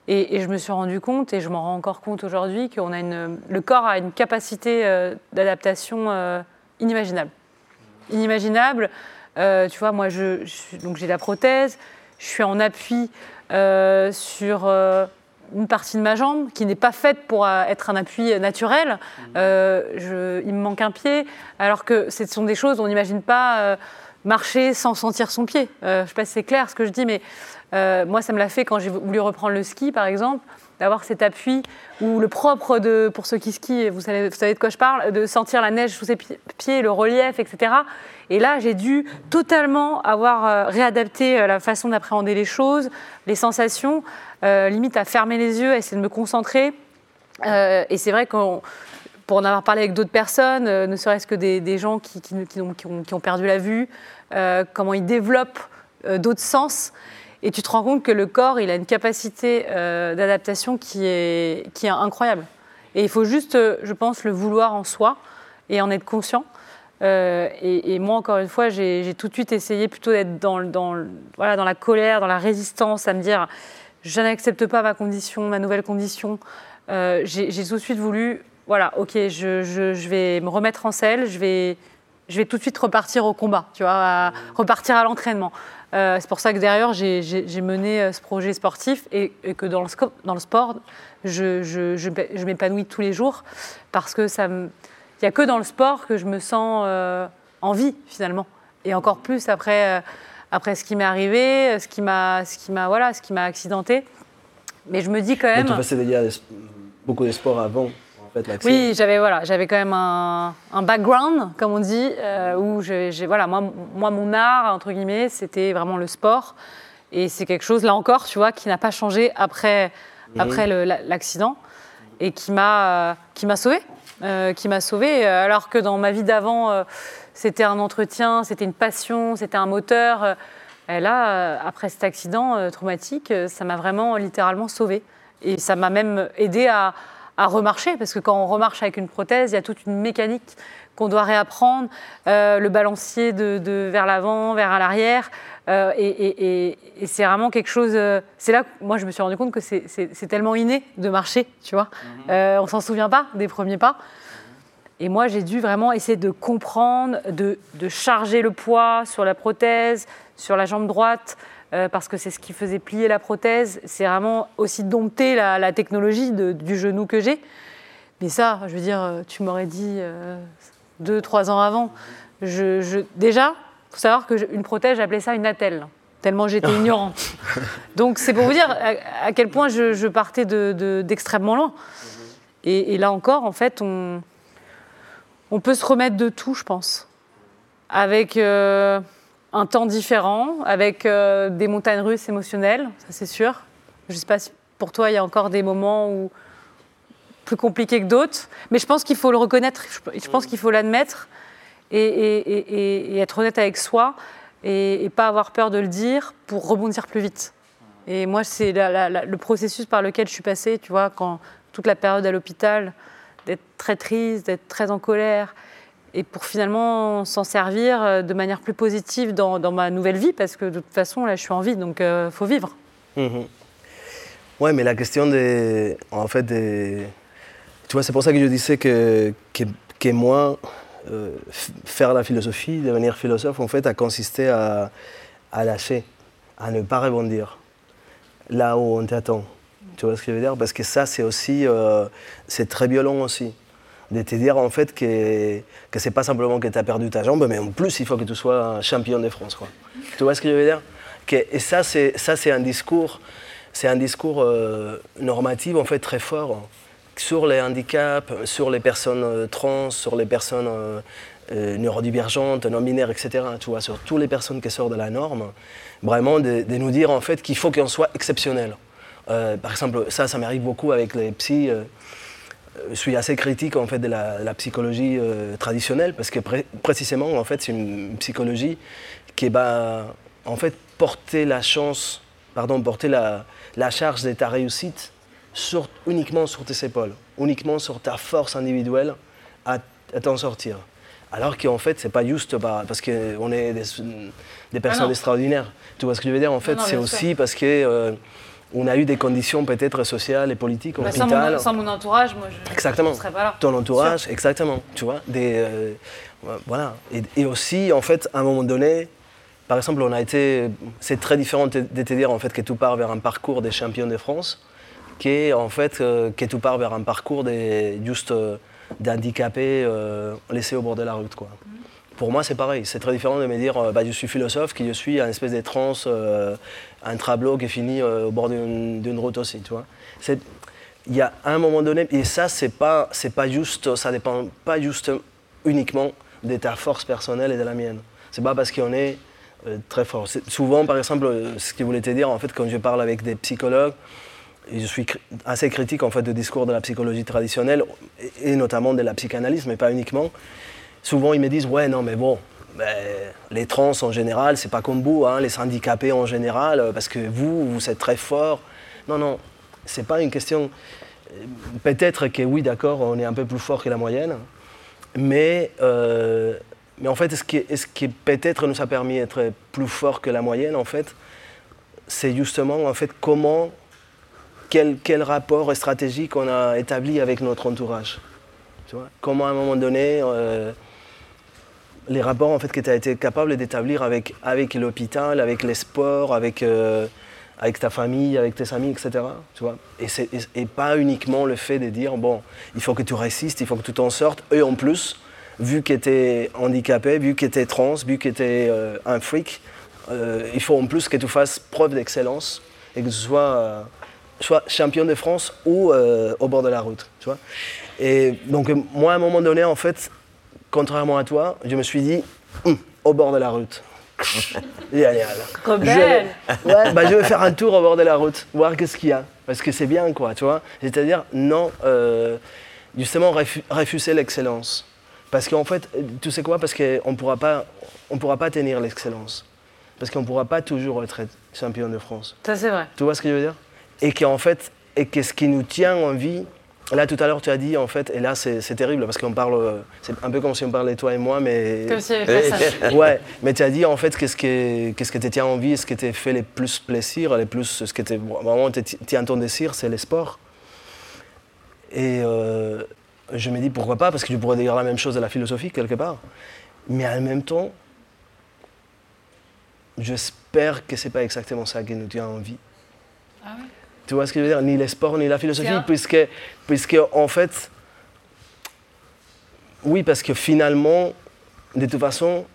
Et, je me suis rendu compte, et je m'en rends encore compte aujourd'hui, que le corps a une capacité euh, d'adaptation euh, inimaginable. Inimaginable. Euh, tu vois, moi, je, donc j'ai la prothèse, je suis en appui sur une partie de ma jambe qui n'est pas faite pour être un appui naturel. Je, il me manque un pied, alors que ce sont des choses on n'imagine pas marcher sans sentir son pied. je ne sais pas si c'est clair ce que je dis, mais euh, moi, ça me l'a fait quand j'ai voulu reprendre le ski, par exemple, d'avoir cet appui ou le propre de, pour ceux qui skient, vous savez, vous de quoi je parle, de sentir la neige sous ses pieds, le relief, etc. Et là, j'ai dû totalement avoir euh, réadapté euh, la façon d'appréhender les choses, les sensations, limite à fermer les yeux, à essayer de me concentrer. et c'est vrai qu'on pour en avoir parlé avec d'autres personnes, ne serait-ce que des, gens qui, ont, perdu la vue, comment ils développent d'autres sens. Et tu te rends compte que le corps, il a une capacité euh, d'adaptation qui est, incroyable. Et il faut juste, euh, je pense, le vouloir en soi et en être conscient. Euh, et, moi, encore une fois, j'ai tout de suite essayé plutôt d'être dans, dans la colère, dans la résistance, à me dire je n'accepte pas ma condition, ma nouvelle condition. j'ai tout de suite voulu, voilà, ok, je, je, je, vais me remettre en selle, je vais, je vais tout de suite repartir au combat, tu vois, repartir à l'entraînement. Euh, c'est pour ça que derrière, j'ai mené euh, ce projet sportif et, que dans le, dans le sport, je, je, m'épanouis tous les jours parce que ça il n'y a que dans le sport que je me sens euh, en vie finalement. Et encore plus après, après ce qui m'est arrivé, ce qui m'a voilà, ce qui m'a accidenté. Mais je me dis quand même. Mais tu faisais déjà beaucoup de sport avant oui, j'avais voilà, j'avais quand même un, background, comme on dit, euh, où j'ai, voilà, moi, moi, mon art entre guillemets, c'était vraiment le sport, et c'est quelque chose là encore, tu vois, qui n'a pas changé après, après l'accident, et qui m'a, qui m'a sauvé, euh, qui m'a sauvé, alors que dans ma vie d'avant, c'était un entretien, c'était une passion, c'était un moteur. Et là, après cet accident traumatique, ça m'a vraiment littéralement sauvé. Et ça m'a même aidé à, à remarcher, parce que quand on remarche avec une prothèse, il y a toute une mécanique qu'on doit réapprendre, euh, le balancier de, vers l'avant, vers l'arrière. Euh, et, c'est vraiment quelque chose. Euh, c'est là que moi je me suis rendu compte que c'est tellement inné de marcher, tu vois. Mhm. on s'en souvient pas des premiers pas. Et moi j'ai dû vraiment essayer de comprendre, de, de, charger le poids sur la prothèse, sur la jambe droite, euh, parce que c'est ce qui faisait plier la prothèse. C'est vraiment aussi dompter la, technologie du genou que j'ai. Mais ça, je veux dire, euh, tu m'aurais dit euh, deux, trois ans avant. Je, déjà, il faut savoir qu'une prothèse, j'appelais ça une attelle, tellement j'étais ignorante. Donc c'est pour vous dire à, quel point je, partais d'extrêmement de, loin. Et, là encore, en fait, on, on peut se remettre de tout, je pense. Avec un temps différent, avec euh, des montagnes russes émotionnelles, ça c'est sûr. Je ne sais pas si pour toi il y a encore des moments où plus compliqués que d'autres, mais je pense qu'il faut le reconnaître, je pense qu'il faut l'admettre et, être honnête avec soi et, pas avoir peur de le dire pour rebondir plus vite. Et moi, c'est le processus par lequel je suis passée, tu vois, quand toute la période à l'hôpital, d'être très triste, d'être très en colère, et pour finalement s'en servir euh, de manière plus positive dans, ma nouvelle vie, parce que de toute façon, là, je suis en vie, donc il euh, faut vivre. Mhm. Ouais, mais la question de, en fait, de, tu vois, c'est pour ça que je disais que, que, que moi, euh, faire la philosophie, devenir philosophe, en fait, a consisté à, à lâcher, à ne pas rebondir là où on t'attend. Tu vois ce que je veux dire? Parce que ça, c'est aussi, c'est très violent aussi de te dire en fait que, que c'est pas simplement que tu as perdu ta jambe, mais en plus il faut que tu sois champion de France. Quoi. Tu vois ce que je veux dire? Que, Et ça c'est, un discours, c'est un discours euh, normatif en fait très fort sur les handicaps, sur les personnes euh, trans, sur les personnes euh, neurodivergentes, non-binaires, etc. Tu vois, sur toutes les personnes qui sortent de la norme, vraiment de, de nous dire en fait qu'il faut qu'on soit exceptionnel. par exemple, ça, ça m'arrive beaucoup avec les psys je suis assez critique en fait de la, psychologie euh, traditionnelle parce que précisément en fait c'est une psychologie qui va en fait porter la chance, pardon, porter la, la charge de ta réussite sur, uniquement sur tes épaules, uniquement sur ta force individuelle à, t'en sortir. Alors qu'en fait, c'est pas juste parce qu'on est des, des personnes ah extraordinaires. Tu vois ce que je veux dire? En fait, c'est aussi parce que euh, on a eu des conditions peut-être sociales et politiques bah, sans, mon, sans, mon, entourage, moi je ne serais pas là. Ton entourage, exactement, tu vois. Des, euh, voilà. Et, aussi, en fait, à un moment donné, par exemple, on a été, c'est très différent de te dire en fait que tu pars vers un parcours des champions de France, que en fait euh, que tu pars vers un parcours des juste euh, d'handicapés laissés au bord de la route, quoi. Mm pour moi, c'est pareil. C'est très différent de me dire euh, bah, je suis philosophe, que je suis un espèce de trans, euh, un tableau qui est fini euh, au bord d'une route aussi. Tu vois il y a un moment donné, et ça, c'est pas, c'est pas juste, ça dépend pas juste uniquement de ta force personnelle et de la mienne. C'est pas parce qu'on est très fort. Souvent, par exemple, ce que je voulais te dire, en fait, quand je parle avec des psychologues, je suis assez critique en fait du discours de la psychologie traditionnelle et notamment de la psychanalyse, mais pas uniquement souvent ils me disent ouais non mais bon ben, les trans en général c'est pas comme vous hein, les handicapés en général euh, parce que vous vous êtes très fort. Non non c'est pas une question. Euh, peut-être que oui d'accord on est un peu plus fort que la moyenne mais euh, en fait ce qui, ce qui peut-être nous a permis d'être plus fort que la moyenne en fait c'est justement en fait comment quel, rapport stratégique on a établi avec notre entourage. Comment à un moment donné les rapports en fait, que tu as été capable d'établir avec, avec l'hôpital, avec les sports, avec, euh, avec ta famille, avec tes amis, etc. Tu vois et, et, pas uniquement le fait de dire, bon, il faut que tu résistes, il faut que tu t'en sortes. Eux en plus, vu qu'ils étaient handicapés, vu qu'ils étaient trans, vu qu'ils étaient euh, un freak, euh, il faut en plus que tu fasses preuve d'excellence et que tu sois, soit champion de France ou au bord de la route. Tu vois et donc moi, à un moment donné, en fait, contrairement à toi, je me suis dit, hum, au bord de la route. Génial. Rebelle. Je, ouais, bah, je vais faire un tour au bord de la route, voir qu'est-ce qu'il y a. Parce que c'est bien, quoi, tu vois. C'est-à-dire, non, euh, justement, refuser l'excellence. Parce qu'en fait, tu sais quoi Parce qu'on ne pourra pas, on pourra pas tenir l'excellence. Parce qu'on ne pourra pas toujours être champion de France. Ça, c'est vrai. Tu vois ce que je veux dire? Et qu'en fait, et que ce qui nous tient en vie, Là, tout à l'heure, tu as dit, en fait, et là, c'est terrible parce qu'on parle, c'est un peu comme si on parlait toi et moi, mais. Comme si avait Ouais, mais tu as dit, en fait, qu'est-ce que qu'est-ce que tu tiens envie, ce qui te fait le plus plaisir, le plus, ce qui vraiment tient ton désir, c'est le sport. Et euh, je me dis, pourquoi pas, parce que je pourrais dire la même chose de la philosophie, quelque part. Mais en même temps, j'espère que c'est pas exactement ça qui nous tient envie. Ah oui tu vois ce que je veux dire? Ni les sports, ni la philosophie, puisque, puisque en fait, oui, parce que finalement, de toute façon,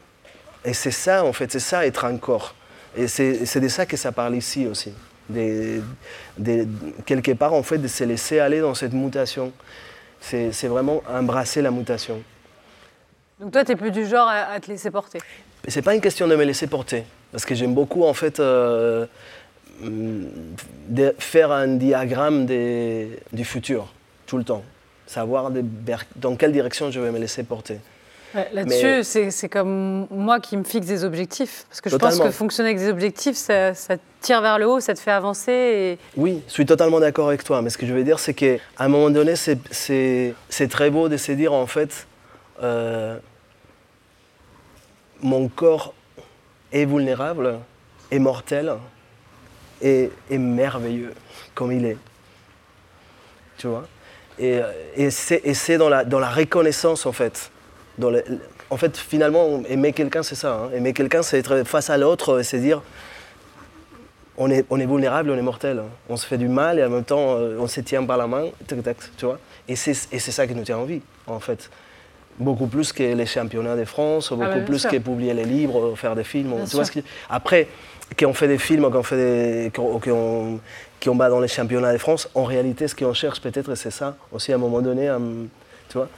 et c'est ça en fait, c'est ça être un corps. Et c'est de ça que ça parle ici aussi. De, quelque part, en fait, de se laisser aller dans cette mutation. C'est vraiment embrasser la mutation. Donc toi, tu es plus du genre à, te laisser porter? C'est pas une question de me laisser porter. Parce que j'aime beaucoup, en fait, euh, de faire un diagramme du futur, tout le temps. Savoir dans quelle direction je vais me laisser porter. Là-dessus, c'est comme moi qui me fixe des objectifs. Parce que je pense que fonctionner avec des objectifs, ça, tire vers le haut, ça te fait avancer. Et... Oui, je suis totalement d'accord avec toi. Mais ce que je veux dire, c'est qu'à un moment donné, c'est très beau de se dire, en fait, euh, mon corps est vulnérable, est mortel et est merveilleux comme il est. Tu vois? Et, et c'est dans la, dans la reconnaissance en fait. Dans en fait, finalement, aimer quelqu'un, c'est ça. Hein. Aimer quelqu'un, c'est être face à l'autre, c'est dire on est, on est vulnérable, on est mortel. Hein. On se fait du mal et en même temps, euh, on se tient par la main, tu vois? Et c'est ça qui nous tient en vie, en fait. Beaucoup plus que les championnats de France, beaucoup ah plus que publier les livres, faire des films. Tu vois ce Après, qu'on fait des films, qu'on fait des, qu'on, va dans les championnats de France, en réalité, ce qu'on cherche peut-être, c'est ça aussi à un moment donné, tu vois.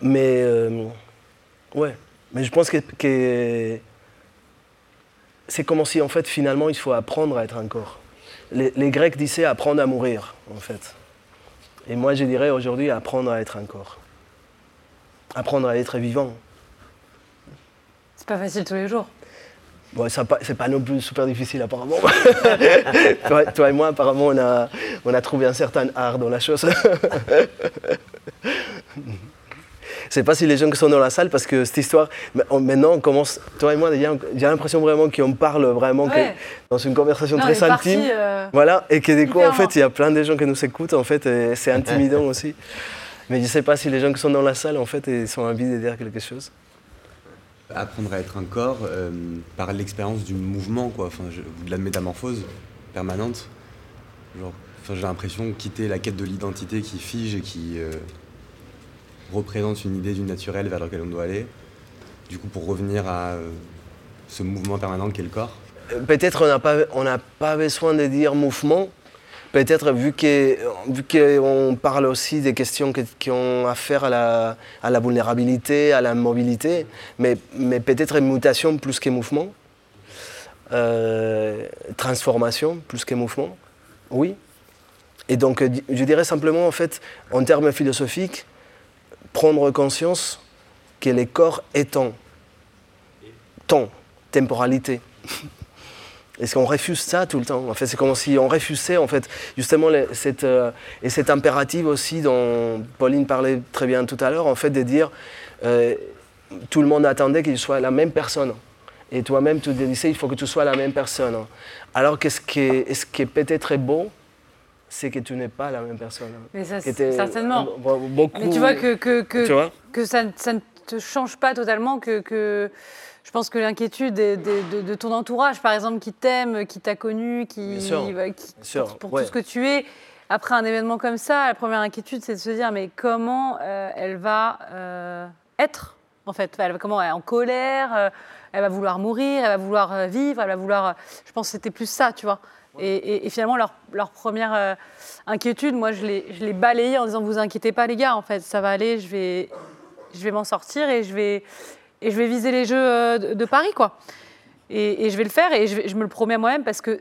Mais, euh, ouais. Mais je pense que, que c'est comme si, en fait, finalement, il faut apprendre à être un corps. Les, les Grecs disaient apprendre à mourir, en fait. Et moi, je dirais aujourd'hui apprendre à être un corps apprendre à être vivant. C'est pas facile tous les jours. Bon, c'est pas non plus super difficile apparemment. toi, et moi, apparemment, on a, on a trouvé un certain art dans la chose. Je sais pas si les gens qui sont dans la salle, parce que cette histoire, maintenant on commence, toi et moi, j'ai l'impression vraiment qu'on parle vraiment dans une conversation très intime. Euh, voilà, et que du coup, en fait, il y a plein de gens qui nous écoutent, en fait, et c'est intimidant aussi. Mais je ne sais pas si les gens qui sont dans la salle, en fait, ils sont envie de dire quelque chose. Apprendre à être un corps euh, par l'expérience du mouvement, quoi. De la métamorphose permanente. j'ai l'impression quitter la quête de l'identité qui fige et qui euh, représente une idée du naturel vers lequel on doit aller. Du coup, pour revenir à euh, ce mouvement permanent qu'est le corps. Peut-être on n'a pas, pas besoin de dire mouvement, peut-être vu qu'on vu parle aussi des questions qui, ont affaire à la, à la vulnérabilité, à la mobilité, mais, mais peut-être mutation plus que mouvement, euh, transformation plus que mouvement, oui. Et donc je dirais simplement en fait, en termes philosophiques, prendre conscience que les corps étant temps, temporalité. Est-ce qu'on refuse ça tout le temps? En fait, c'est comme si on refusait, en fait, justement, cette, euh, et cet impératif aussi dont Pauline parlait très bien tout à l'heure, en fait, de dire euh, tout le monde attendait qu'il soit la même personne. Et toi-même, tu disais, il faut que tu sois la même personne. Alors qu'est-ce qui est, ce qui est peut-être beau, c'est que tu n'es pas la même personne. Mais ça, certainement. Beaucoup, Mais tu vois que, que, que, que ça, ça, ne te change pas totalement, que, que je pense que l'inquiétude de, ton entourage, par exemple, qui t'aime, qui t'a connu, qui, pour, tout ce que tu es, après un événement comme ça, la première inquiétude, c'est de se dire mais comment euh, elle va euh, être en fait? Elle, Comment elle est en colère euh, Elle va vouloir mourir Elle va vouloir vivre Elle va vouloir. je pense que c'était plus ça, tu vois. Et, finalement, leur, leur première inquiétude, moi, je l'ai balayée en disant vous inquiétez pas, les gars, en fait, ça va aller, je vais, je vais m'en sortir et je vais, et je vais viser les Jeux euh, de, Paris, quoi. Et, je vais le faire et je, me le promets à moi-même parce que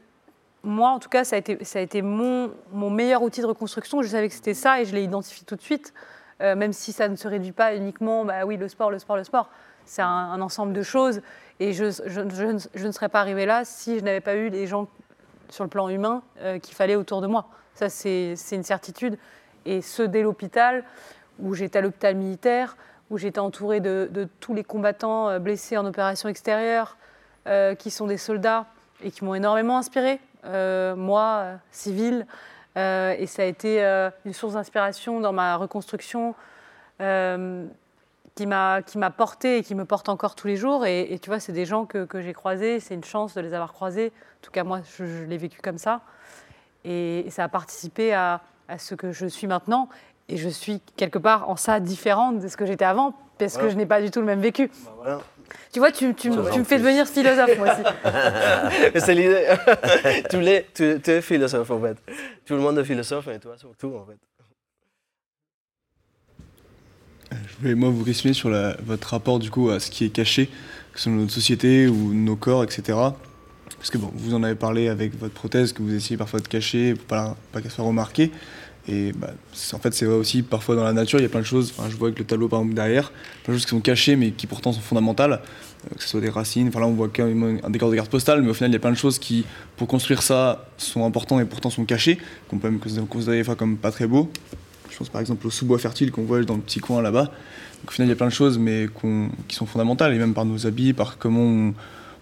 moi, en tout cas, ça a été, mon, meilleur outil de reconstruction. Je savais que c'était ça et je l'ai identifié tout de suite, euh, même si ça ne se réduit pas uniquement, bah oui, le sport, le sport, le sport. C'est un, ensemble de choses et je, je, ne serais pas arrivée là si je n'avais pas eu les gens sur le plan humain euh, qu'il fallait autour de moi. Ça, c'est une certitude. Et ce, dès l'hôpital, où j'étais à l'hôpital militaire, où j'étais entourée de, tous les combattants euh, blessés en opération extérieure, euh, qui sont des soldats et qui m'ont énormément inspirée, euh, moi, civile. et ça a été une source d'inspiration dans ma reconstruction qui m'a porté et qui me porte encore tous les jours. Et, tu vois, c'est des gens que, j'ai croisés, c'est une chance de les avoir croisés. En tout cas, moi, je, l'ai vécu comme ça. Et, ça a participé à, ce que je suis maintenant et je suis quelque part en ça différente de ce que j'étais avant, parce que je n'ai pas du tout le même vécu. Bah, tu vois, tu, tu, me fais devenir philosophe, moi aussi. C'est l'idée. tu, es, tu, es philosophe, en fait. Tout le monde est philosophe, et toi surtout, en fait. Je voulais, moi, vous questionner sur la, votre rapport, du coup, à ce qui est caché, que ce soit notre société ou nos corps, etc. Parce que, bon, vous en avez parlé avec votre prothèse, que vous essayez parfois de cacher pour pas, pas qu'elle soit remarquée. Et bah, en fait, c'est vrai aussi, parfois dans la nature, il y a plein de choses, je vois avec le tableau par derrière, plein de choses qui sont cachées mais qui pourtant sont fondamentales, euh, que ce soit des racines, enfin là on voit un décor de carte postale, mais au final il y a plein de choses qui, pour construire ça, sont importantes et pourtant sont cachées, qu'on peut même considérer des fois comme pas très beaux. Je pense par exemple au sous-bois fertile qu'on voit dans le petit coin là-bas. au final, il y a plein de choses, mais qui sont fondamentales, et même par nos habits, par comment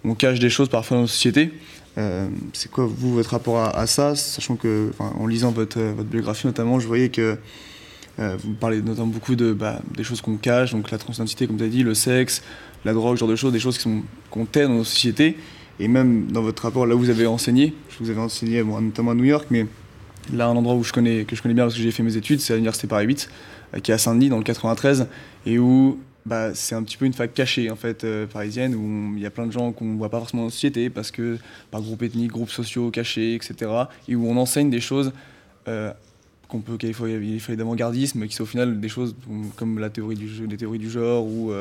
on, cache des choses parfois dans la société. Euh, c'est quoi, vous, votre rapport à, ça Sachant que, en lisant votre, votre, biographie notamment, je voyais que euh, vous parlez notamment beaucoup de, bah, des choses qu'on cache, donc la transidentité, comme vous avez dit, le sexe, la drogue, ce genre de choses, des choses qui sont qu'on tait dans nos sociétés. Et même dans votre rapport, là où vous avez enseigné, je vous avais enseigné notamment à New York, mais là, un endroit où je connais, que je connais bien parce que j'ai fait mes études, c'est à l'Université Paris 8, euh, qui est à Saint-Denis, dans le 93, et où bah, c'est un petit peu une fac cachée en fait euh, parisienne où il y a plein de gens qu'on ne voit pas forcément la société parce que par groupe ethnique, groupes sociaux cachés, etc. Et où on enseigne des choses euh, qu'on peut qualifier d'avant-gardisme, qui sont au final des choses comme la théorie du les théories du genre ou,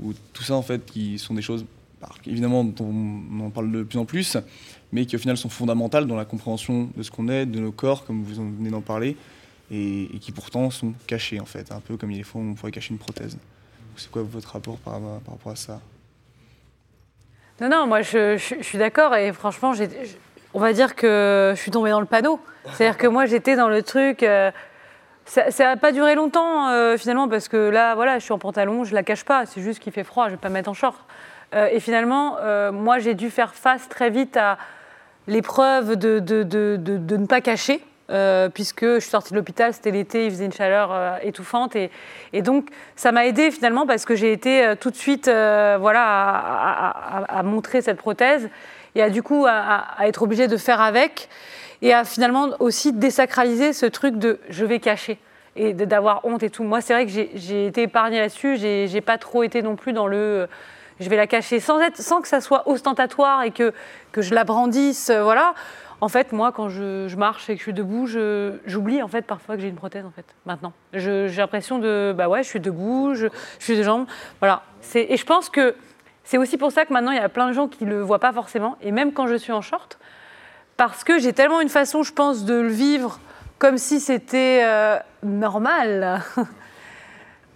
ou tout ça en fait qui sont des choses bah, évidemment dont on en parle de plus en plus, mais qui au final sont fondamentales dans la compréhension de ce qu'on est, de nos corps, comme vous en venez d'en parler, et, qui pourtant sont cachés en fait, un peu comme il fois on pourrait cacher une prothèse. C'est quoi votre rapport par, rapport à ça? Non, non, moi je, suis d'accord, et franchement, on va dire que je suis tombée dans le panneau. C'est-à-dire que moi j'étais dans le truc. Euh, ça n'a pas duré longtemps euh, finalement parce que là, voilà, je suis en pantalon, je la cache pas. C'est juste qu'il fait froid, je vais pas mettre en short. Euh, et finalement, moi, j'ai dû faire face très vite à l'épreuve de, de, de, de, ne pas cacher. Puisque je suis sortie de l'hôpital, c'était l'été, il faisait une chaleur étouffante. Et, donc, ça m'a aidé finalement parce que j'ai été tout de suite voilà, à, montrer cette prothèse et à du coup à, être obligée de faire avec et à finalement aussi désacraliser ce truc de je vais cacher et d'avoir honte et tout. Moi, c'est vrai que j'ai été épargnée là-dessus. J'ai pas trop été non plus dans le euh, je vais la cacher sans, être, sans que ça soit ostentatoire et que, que je la brandisse. Euh, voilà. En fait, moi, quand je, marche et que je suis debout, j'oublie en fait parfois que j'ai une prothèse en fait. Maintenant, j'ai l'impression de bah ouais, je suis debout, je, suis de jambes. Voilà. Et je pense que c'est aussi pour ça que maintenant il y a plein de gens qui le voient pas forcément. Et même quand je suis en short, parce que j'ai tellement une façon, je pense, de le vivre comme si c'était euh, normal.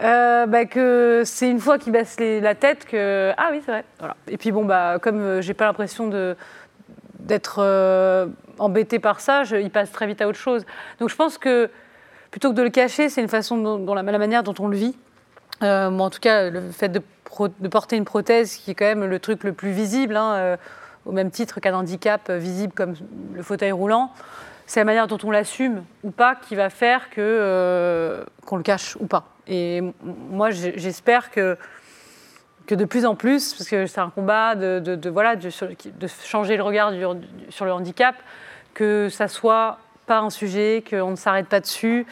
Euh, bah, que c'est une fois qu'il baisse la tête que ah oui c'est vrai voilà. et puis bon bah comme euh, j'ai pas l'impression de d'être embêté par ça je, il passe très vite à autre chose donc je pense que plutôt que de le cacher c'est une façon dont, la, manière dont on le vit moi en tout cas le fait de, porter une prothèse qui est quand même le truc le plus visible hein, au même titre qu'un handicap euh, visible comme le fauteuil roulant, c'est la manière dont on l'assume ou pas qui va faire que euh, qu'on le cache ou pas. Et moi, j'espère que que de plus en plus, parce que c'est un combat de, voilà, de, changer le regard sur le handicap, que ça soit pas un sujet, qu'on ne s'arrête pas dessus,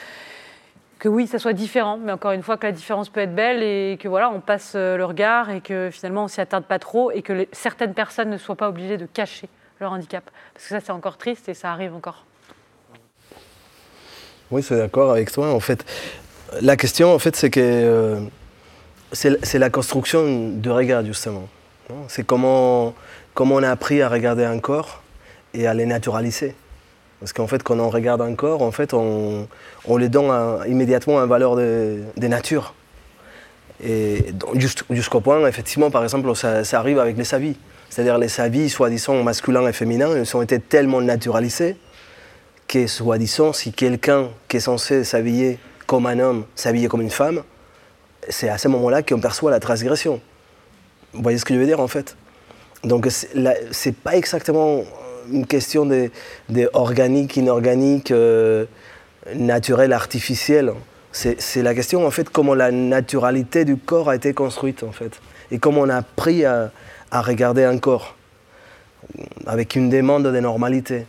que oui, ça soit différent, mais encore une fois que la différence peut être belle et que voilà, on passe euh, le regard et que finalement on s'y attarde pas trop et que certaines personnes ne soient pas obligées de cacher leur handicap. Parce que ça, c'est encore triste et ça arrive encore. Oui, c'est d'accord avec toi. En fait, la question, en fait, c'est que euh, c'est la construction de regard, justement. C'est comment, on a appris à regarder un corps et à les naturaliser. Parce qu'en fait, quand on regarde un corps, en fait, on, on lui donne immédiatement une valeur de, nature. Et jusqu'au point, effectivement, par exemple, ça, arrive avec les savis. C'est-à-dire les savis, soi-disant masculins et féminins, ils ont été tellement naturalisés que, soi-disant, si quelqu'un qui est censé s'habiller comme un homme s'habiller comme une femme, c'est à ce moment-là qu'on perçoit la transgression. Vous voyez ce que je veux dire, en fait? Donc, c'est pas exactement une question de, organique, inorganique, euh, naturel, artificiel. C'est la question en fait comment la naturalité du corps a été construite en fait et comment on a appris à, regarder un corps avec une demande de normalité.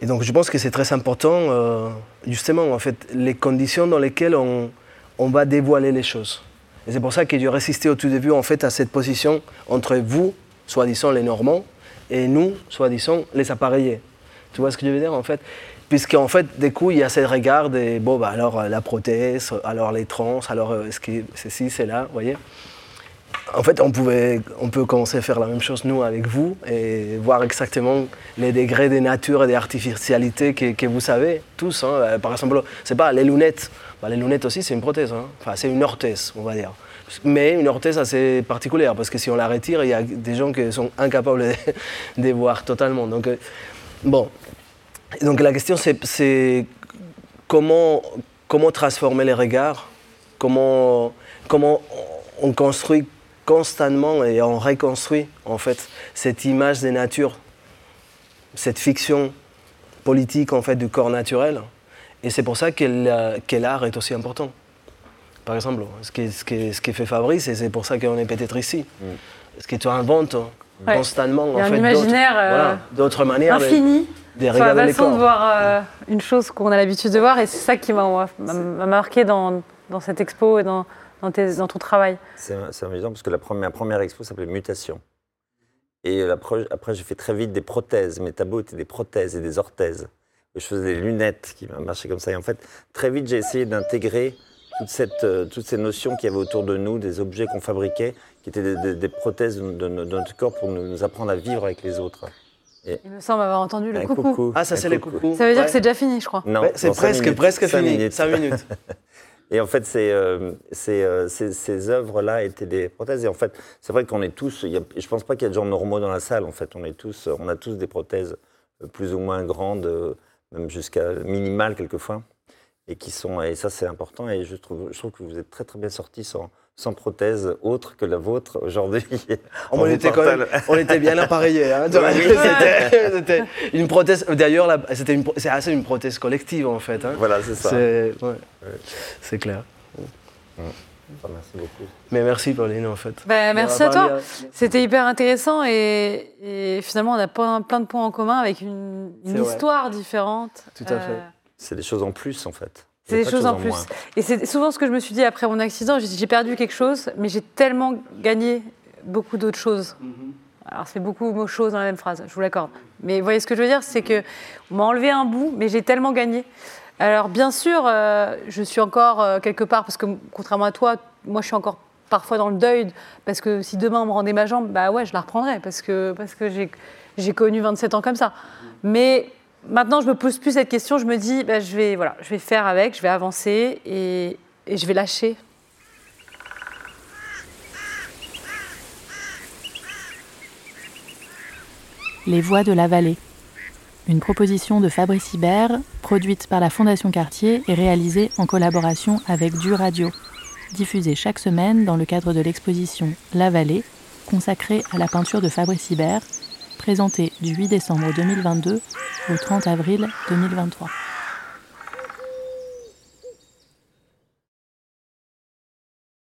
Et donc je pense que c'est très important euh, justement en fait les conditions dans lesquelles on, on va dévoiler les choses. Et c'est pour ça que j'ai résisté au tout début en fait à cette position entre vous, soi-disant les Normands, et nous, soi-disant, les appareillés. Tu vois ce que je veux dire en fait? Puisqu'en fait, du coup, il y a ce regard de, bon, bah, alors euh, la prothèse, alors les trans, alors euh, ce qui, ceci, c'est là, vous voyez? En fait, on, pouvait, on peut commencer à faire la même chose, nous, avec vous, et voir exactement les degrés de nature et d'artificialité que, que, vous savez, tous. Hein. Euh, par exemple, c'est pas les lunettes. Bah, les lunettes aussi, c'est une prothèse. Hein. Enfin, c'est une orthèse, on va dire mais une orthèse assez particulière, parce que si on la retire, il y a des gens qui sont incapables de, voir totalement. Donc, euh, bon. Donc la question, c'est comment, comment transformer les regards, comment, comment on construit constamment et on reconstruit en fait cette image des natures, cette fiction politique en fait du corps naturel. Et c'est pour ça que l'art est aussi important. Par exemple, ce qui, ce qui, ce qui fait Fabrice, et c'est pour ça qu'on est peut-être ici. Mm. Ce que tu inventes constamment en fait, imaginaire d'autres manières infini de, regarder la façon de voir euh, une chose qu'on a l'habitude de voir, et c'est ça qui m'a marqué dans, dans, cette expo et dans, dans, dans ton travail. C'est amusant parce que la première, première expo s'appelait Mutation. Et après, j'ai fait très vite des prothèses. Mes tableaux étaient des prothèses et des orthèses. Je faisais des lunettes qui marchaient comme ça. Et en fait, très vite, j'ai essayé d'intégrer toute cette, euh, toutes ces notions qu'il y avait autour de nous, des objets qu'on fabriquait, qui étaient des, prothèses de, notre corps pour nous, apprendre à vivre avec les autres. Il me semble avoir entendu le coucou. Ah, ça, c'est les coucous. Ça veut dire que c'est déjà fini, je crois. Non, c'est presque, presque fini. 5 minutes. Et en fait, euh, euh, ces, ces, œuvres-là étaient des prothèses. Et en fait, c'est vrai qu'on est tous. Je ne pense pas qu'il y a de gens normaux dans la salle. En fait, on est tous, on a tous des prothèses plus ou moins grandes, même jusqu'à minimales quelquefois, et qui sont. Et ça, c'est important. Et je trouve, je trouve que vous êtes très très bien sortis sans, sans prothèse autre que la vôtre aujourd'hui. On, était quand même, on était bien appareillés. Hein, c'était une prothèse. D'ailleurs, c'est assez une prothèse collective en fait. Hein. Voilà, c'est ça. C'est clair. merci beaucoup. Mais merci Pauline en fait. Ben, merci à toi. C'était hyper intéressant et, finalement on a plein, plein, de points en commun avec une, histoire différente. Tout à fait. Euh, c'est des choses en plus en fait. C'est des choses en plus. Et c'est souvent ce que je me suis dit après mon accident. J'ai perdu quelque chose, mais j'ai tellement gagné beaucoup d'autres choses. Mhm. Alors, c'est beaucoup de choses dans la même phrase, je vous l'accorde. Mais vous voyez ce que je veux dire C'est qu'on m'a enlevé un bout, mais j'ai tellement gagné. Alors, bien sûr, euh, je suis encore euh, quelque part, parce que contrairement à toi, moi, je suis encore parfois dans le deuil, parce que si demain on me rendait ma jambe, bah ouais, je la reprendrais, parce que, parce que j'ai connu 27 ans comme ça. Mais maintenant, je me pose plus cette question. Je me dis, bah, je, vais, faire avec, je vais avancer et, et je vais lâcher. Les voix de la vallée. Une proposition de Fabrice Hibert, produite par la Fondation Cartier et réalisée en collaboration avec Du Radio, diffusée chaque semaine dans le cadre de l'exposition La Vallée, consacrée à la peinture de Fabrice Hibert, présentée du 8 décembre 2022 au 30 avril 2023.